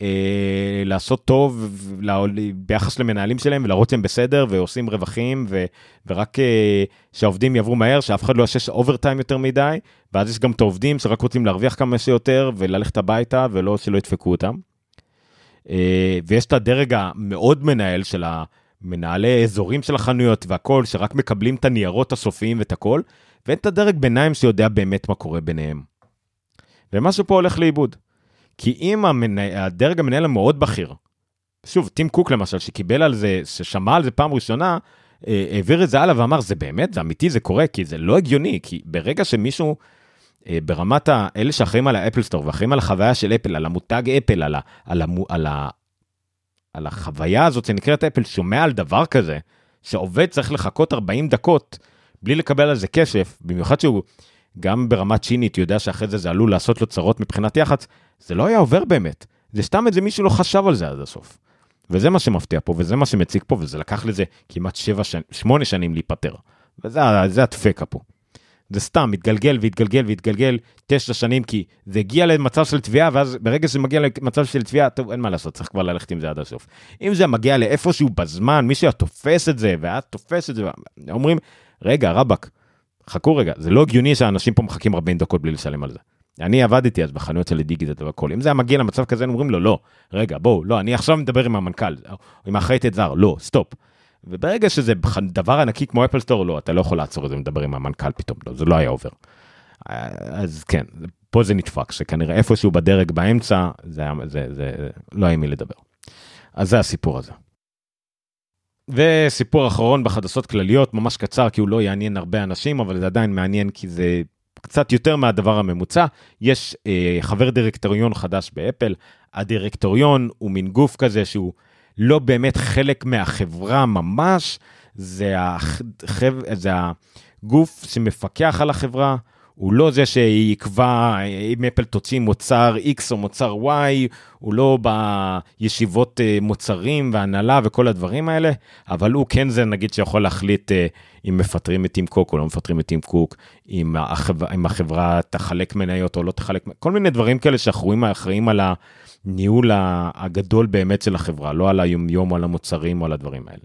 אה, לעשות טוב לה, ביחס למנהלים שלהם ולהראות שהם בסדר ועושים רווחים ו, ורק אה, שהעובדים יעברו מהר, שאף אחד לא יעשה אוברטיים יותר מדי, ואז יש גם את העובדים שרק רוצים להרוויח כמה שיותר וללכת הביתה ולא שלא ידפקו אותם. אה, ויש את הדרג המאוד מנהל של ה... מנהלי אזורים של החנויות והכל, שרק מקבלים את הניירות הסופיים ואת הכל, ואין את הדרג ביניים שיודע באמת מה קורה ביניהם. ומשהו פה הולך לאיבוד. כי אם המנה... הדרג המנהל המאוד בכיר, שוב, טים קוק למשל, שקיבל על זה, ששמע על זה פעם ראשונה, אה, העביר את זה הלאה ואמר, זה באמת, זה אמיתי, זה קורה, כי זה לא הגיוני, כי ברגע שמישהו, אה, ברמת האלה שאחראים על האפל סטור ואחראים על החוויה של אפל, על המותג אפל, על, ה, על, ה, על, ה, על החוויה הזאת שנקראת אפל, שומע על דבר כזה, שעובד צריך לחכות 40 דקות בלי לקבל על זה כסף, במיוחד שהוא גם ברמת שינית יודע שאחרי זה זה עלול לעשות לו צרות מבחינת יח"צ, זה לא היה עובר באמת. זה סתם איזה מישהו לא חשב על זה עד הסוף. וזה מה שמפתיע פה, וזה מה שמציג פה, וזה לקח לזה כמעט 7 8 שנים להיפטר. וזה הדפקה פה. זה סתם מתגלגל והתגלגל והתגלגל תשע שנים, כי זה הגיע למצב של תביעה, ואז ברגע שזה מגיע למצב של תביעה, טוב, אין מה לעשות, צריך כבר ללכת עם זה עד הסוף. אם זה מגיע לאיפשהו בזמן, מישהו תופס את זה, ואת תופס את זה, אומרים, רגע, רבאק, חכו רגע, זה לא הגיוני שאנשים פה מחכים 40 דקות בלי לשלם על זה. אני עבדתי אז בחנויות של דיגיטל והכל, אם זה היה מגיע למצב כזה, אומרים לו, לא, רגע, בואו, לא, אני עכשיו מדבר עם המנכ"ל, עם האחראית אתר, לא, סטופ. וברגע שזה דבר ענקי כמו Apple Store, לא, אתה לא יכול לעצור את זה ולדבר עם המנכ"ל פתאום, לא, זה לא היה עובר. אז כן, פה זה נדפק, שכנראה איפשהו בדרג באמצע, זה, זה, זה, זה לא היה מי לדבר. אז זה הסיפור הזה. וסיפור אחרון בחדשות כלליות, ממש קצר, כי הוא לא יעניין הרבה אנשים, אבל זה עדיין מעניין כי זה קצת יותר מהדבר הממוצע. יש אה, חבר דירקטוריון חדש באפל, הדירקטוריון הוא מין גוף כזה שהוא לא באמת חלק מהחברה ממש, זה, החב... זה הגוף שמפקח על החברה, הוא לא זה שיקבע אם אפל תוציא מוצר X או מוצר Y, הוא לא בישיבות אה, מוצרים והנהלה וכל הדברים האלה, אבל הוא כן זה נגיד שיכול להחליט אה, אם מפטרים את טים קוק או לא מפטרים את טים קוק, אם החברה, אם החברה תחלק מניות או לא תחלק, כל מיני דברים כאלה שאחראים אחראים על הניהול הגדול באמת של החברה, לא על היומיום או על המוצרים או על הדברים האלה.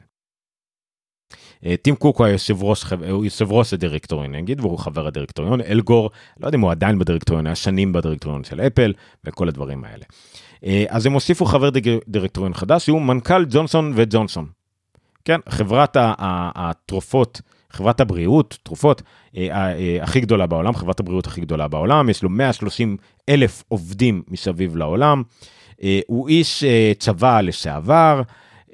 אה, טים קוק הוא היושב ראש, הוא יושב ראש הדירקטוריון נגיד, והוא חבר הדירקטוריון, אלגור, לא יודע אם הוא עדיין בדירקטוריון, היה שנים בדירקטוריון של אפל וכל הדברים האלה. אה, אז הם הוסיפו חבר דירקטוריון חדש, שהוא מנכ"ל ג'ונסון וג'ונסון. כן, חברת התרופות, חברת הבריאות, תרופות, אה, הכי גדולה בעולם, חברת הבריאות הכי גדולה בעולם, יש לו 130 אלף עובדים מסביב לעולם. הוא איש צבא לשעבר,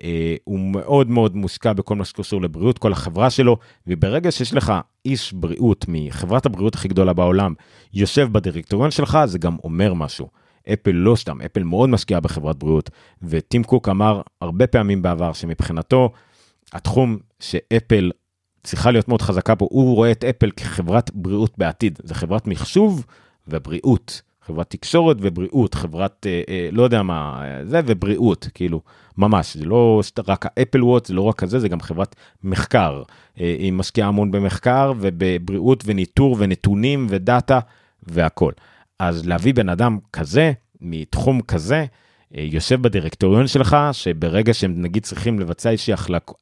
אה, הוא מאוד מאוד מושקע בכל מה שקשור לבריאות, כל החברה שלו, וברגע שיש לך איש בריאות מחברת הבריאות הכי גדולה בעולם, יושב בדירקטוריון שלך, זה גם אומר משהו. אפל לא סתם, אפל מאוד משקיעה בחברת בריאות, וטים קוק אמר הרבה פעמים בעבר שמבחינתו, התחום שאפל צריכה להיות מאוד חזקה פה, הוא רואה את אפל כחברת בריאות בעתיד, זה חברת מחשוב ובריאות. חברת תקשורת ובריאות, חברת, אה, אה, לא יודע מה, זה ובריאות, כאילו, ממש, זה לא רק האפל וואט, זה לא רק כזה, זה גם חברת מחקר. אה, היא משקיעה המון במחקר ובבריאות וניטור ונתונים ודאטה והכל. אז להביא בן אדם כזה, מתחום כזה, אה, יושב בדירקטוריון שלך, שברגע שהם נגיד צריכים לבצע איזושהי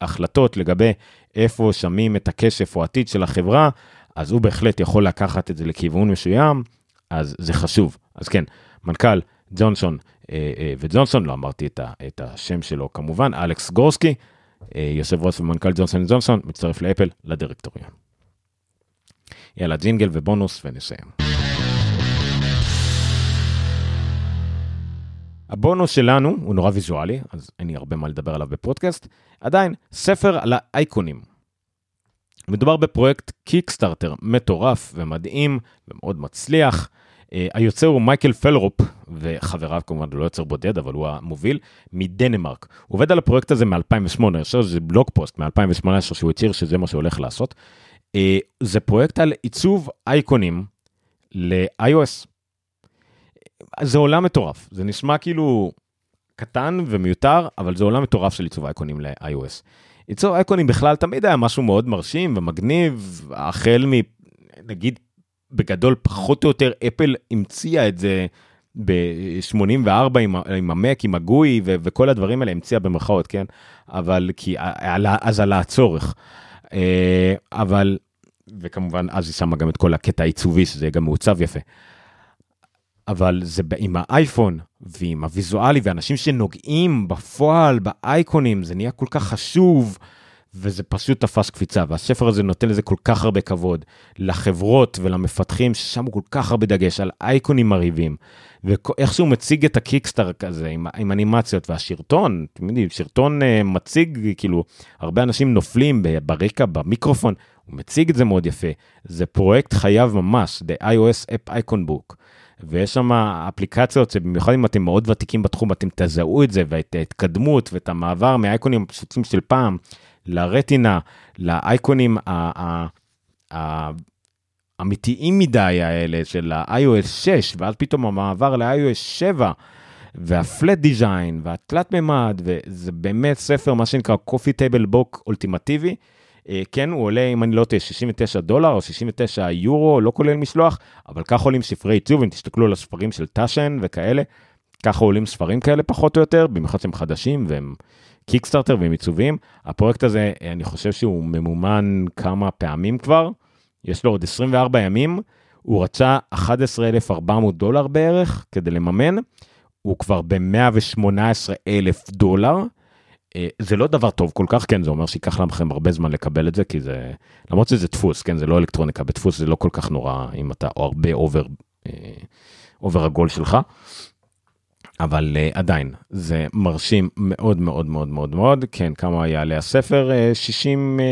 החלטות לגבי איפה שמים את הכסף או עתיד של החברה, אז הוא בהחלט יכול לקחת את זה לכיוון מסוים, אז זה חשוב. אז כן, מנכ"ל ג'ונסון אה, אה, וג'ונסון, לא אמרתי את, את השם שלו כמובן, אלכס גורסקי, אה, יושב ראש ומנכ"ל ג'ונסון וג'ונסון, מצטרף לאפל לדירקטוריון. יאללה, ג'ינגל ובונוס ונסיים. הבונוס שלנו הוא נורא ויזואלי, אז אין לי הרבה מה לדבר עליו בפודקאסט. עדיין, ספר על האייקונים. מדובר בפרויקט קיקסטארטר מטורף ומדהים ומאוד מצליח. אה, היוצר הוא מייקל פלרופ, וחבריו כמובן, הוא לא יוצר בודד, אבל הוא המוביל, מדנמרק. הוא עובד על הפרויקט הזה מ-2008, אני חושב שזה blog post מ-2018 שהוא הצהיר שזה מה שהוא הולך לעשות. Uh, זה פרויקט על עיצוב אייקונים ל-iOS. זה עולם מטורף, זה נשמע כאילו קטן ומיותר, אבל זה עולם מטורף של עיצוב אייקונים ל-iOS. עיצוב אייקונים בכלל תמיד היה משהו מאוד מרשים ומגניב, החל מ... נגיד בגדול פחות או יותר אפל המציאה את זה ב-84 עם, עם המק, עם הגוי ו- וכל הדברים האלה, המציאה במרכאות, כן? אבל כי אז עלה הצורך. אה, אבל, וכמובן אז היא שמה גם את כל הקטע העיצובי, שזה גם מעוצב יפה. אבל זה עם האייפון ועם הוויזואלי ואנשים שנוגעים בפועל באייקונים, זה נהיה כל כך חשוב. וזה פשוט תפס קפיצה, והספר הזה נותן לזה כל כך הרבה כבוד לחברות ולמפתחים ששמו כל כך הרבה דגש על אייקונים מרהיבים, ואיך שהוא מציג את הקיקסטאר כזה עם, עם אנימציות והשרטון, אתם יודעים, שרטון uh, מציג, כאילו, הרבה אנשים נופלים ברקע, במיקרופון, הוא מציג את זה מאוד יפה. זה פרויקט חייו ממש, The iOS App Icon Book. ויש שם אפליקציות שבמיוחד אם אתם מאוד ותיקים בתחום, אתם תזהו את זה ואת ההתקדמות ואת המעבר מהאייקונים הפשוטים של פעם לרטינה, לאייקונים האמיתיים מדי האלה של ה-iOS 6, ואז פתאום המעבר ל-iOS 7, והפלט דיזיין, והתלת מימד, וזה באמת ספר, מה שנקרא coffee table book אולטימטיבי. כן, הוא עולה, אם אני לא טועה, 69 דולר או 69 יורו, לא כולל משלוח, אבל ככה עולים ספרי עיצוב, אם תסתכלו על הספרים של טאשן וכאלה, ככה עולים ספרים כאלה פחות או יותר, במיוחד שהם חדשים והם קיקסטארטר והם עיצוביים. הפרויקט הזה, אני חושב שהוא ממומן כמה פעמים כבר, יש לו עוד 24 ימים, הוא רצה 11,400 דולר בערך כדי לממן, הוא כבר ב-118 אלף דולר. אה, זה לא דבר טוב כל כך, כן, זה אומר שייקח לכם הרבה זמן לקבל את זה, כי זה, למרות שזה דפוס, כן, זה לא אלקטרוניקה, בדפוס זה לא כל כך נורא אם אתה או הרבה over, over ה-goal שלך. אבל אה, עדיין זה מרשים מאוד מאוד מאוד מאוד מאוד. כן כמה יעלה הספר? אה, 60 אה,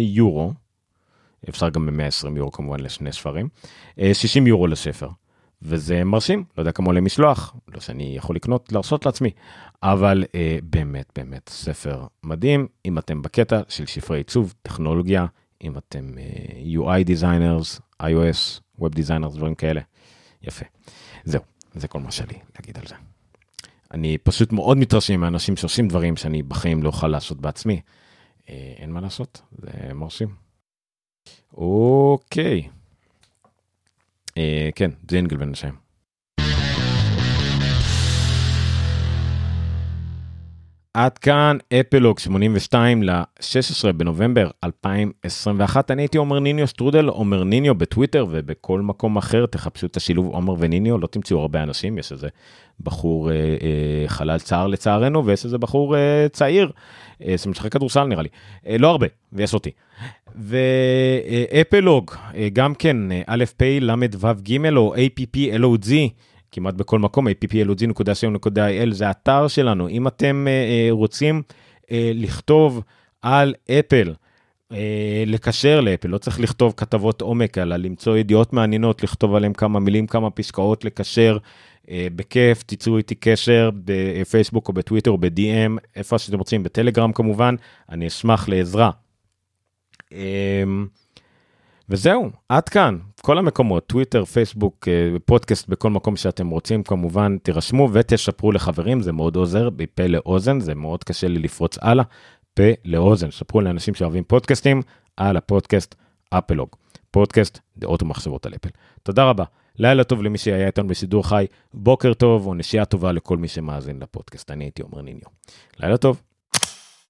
יורו. אפשר גם ב-120 יורו כמובן לשני ספרים. 60 יורו לספר. וזה מרשים לא יודע כמה עולה משלוח לא שאני יכול לקנות להרשות לעצמי אבל uh, באמת באמת ספר מדהים אם אתם בקטע של שפרי עיצוב טכנולוגיה אם אתם uh, UI designers iOS Web designers דברים כאלה יפה זהו זה כל מה שלי להגיד על זה. אני פשוט מאוד מתרשם מאנשים שעושים דברים שאני בחיים לא אוכל לעשות בעצמי. אה, אין מה לעשות, זה מרשים. אוקיי. אה, כן, ג'ינגל בין עד כאן אפלוג 82 ל-16 בנובמבר 2021. אני הייתי עומר ניניו שטרודל, עומר ניניו בטוויטר ובכל מקום אחר, תחפשו את השילוב עומר וניניו, לא תמצאו הרבה אנשים, יש איזה בחור אה, אה, חלל צער לצערנו, ויש איזה בחור אה, צעיר אה, שמשחק כדורסל נראה לי, אה, לא הרבה, ויש אותי. ואפלוג, אה, גם כן, אה, א' פ' ל' ו' ג' או APPLOG. כמעט בכל מקום, applog.co.il זה האתר שלנו. אם אתם uh, רוצים uh, לכתוב על אפל, לקשר לאפל, לא צריך לכתוב כתבות עומק, אלא למצוא ידיעות מעניינות, לכתוב עליהם כמה מילים, כמה פסקאות, לקשר. בכיף, תיצרו איתי קשר בפייסבוק או בטוויטר או ב-DM, איפה שאתם רוצים, בטלגרם כמובן, אני אשמח לעזרה. וזהו, עד כאן, כל המקומות, טוויטר, פייסבוק, אה, פודקאסט, בכל מקום שאתם רוצים, כמובן, תירשמו ותשפרו לחברים, זה מאוד עוזר, מפה לאוזן, זה מאוד קשה לי לפרוץ הלאה, פה לאוזן, שפרו לאנשים שאוהבים פודקאסטים, על הפודקאסט אפלוג, פודקאסט דעות ומחשבות על אפל. תודה רבה, לילה טוב למי שהיה איתנו בשידור חי, בוקר טוב או נשייה טובה לכל מי שמאזין לפודקאסט, אני הייתי אומר ניניו. לילה טוב.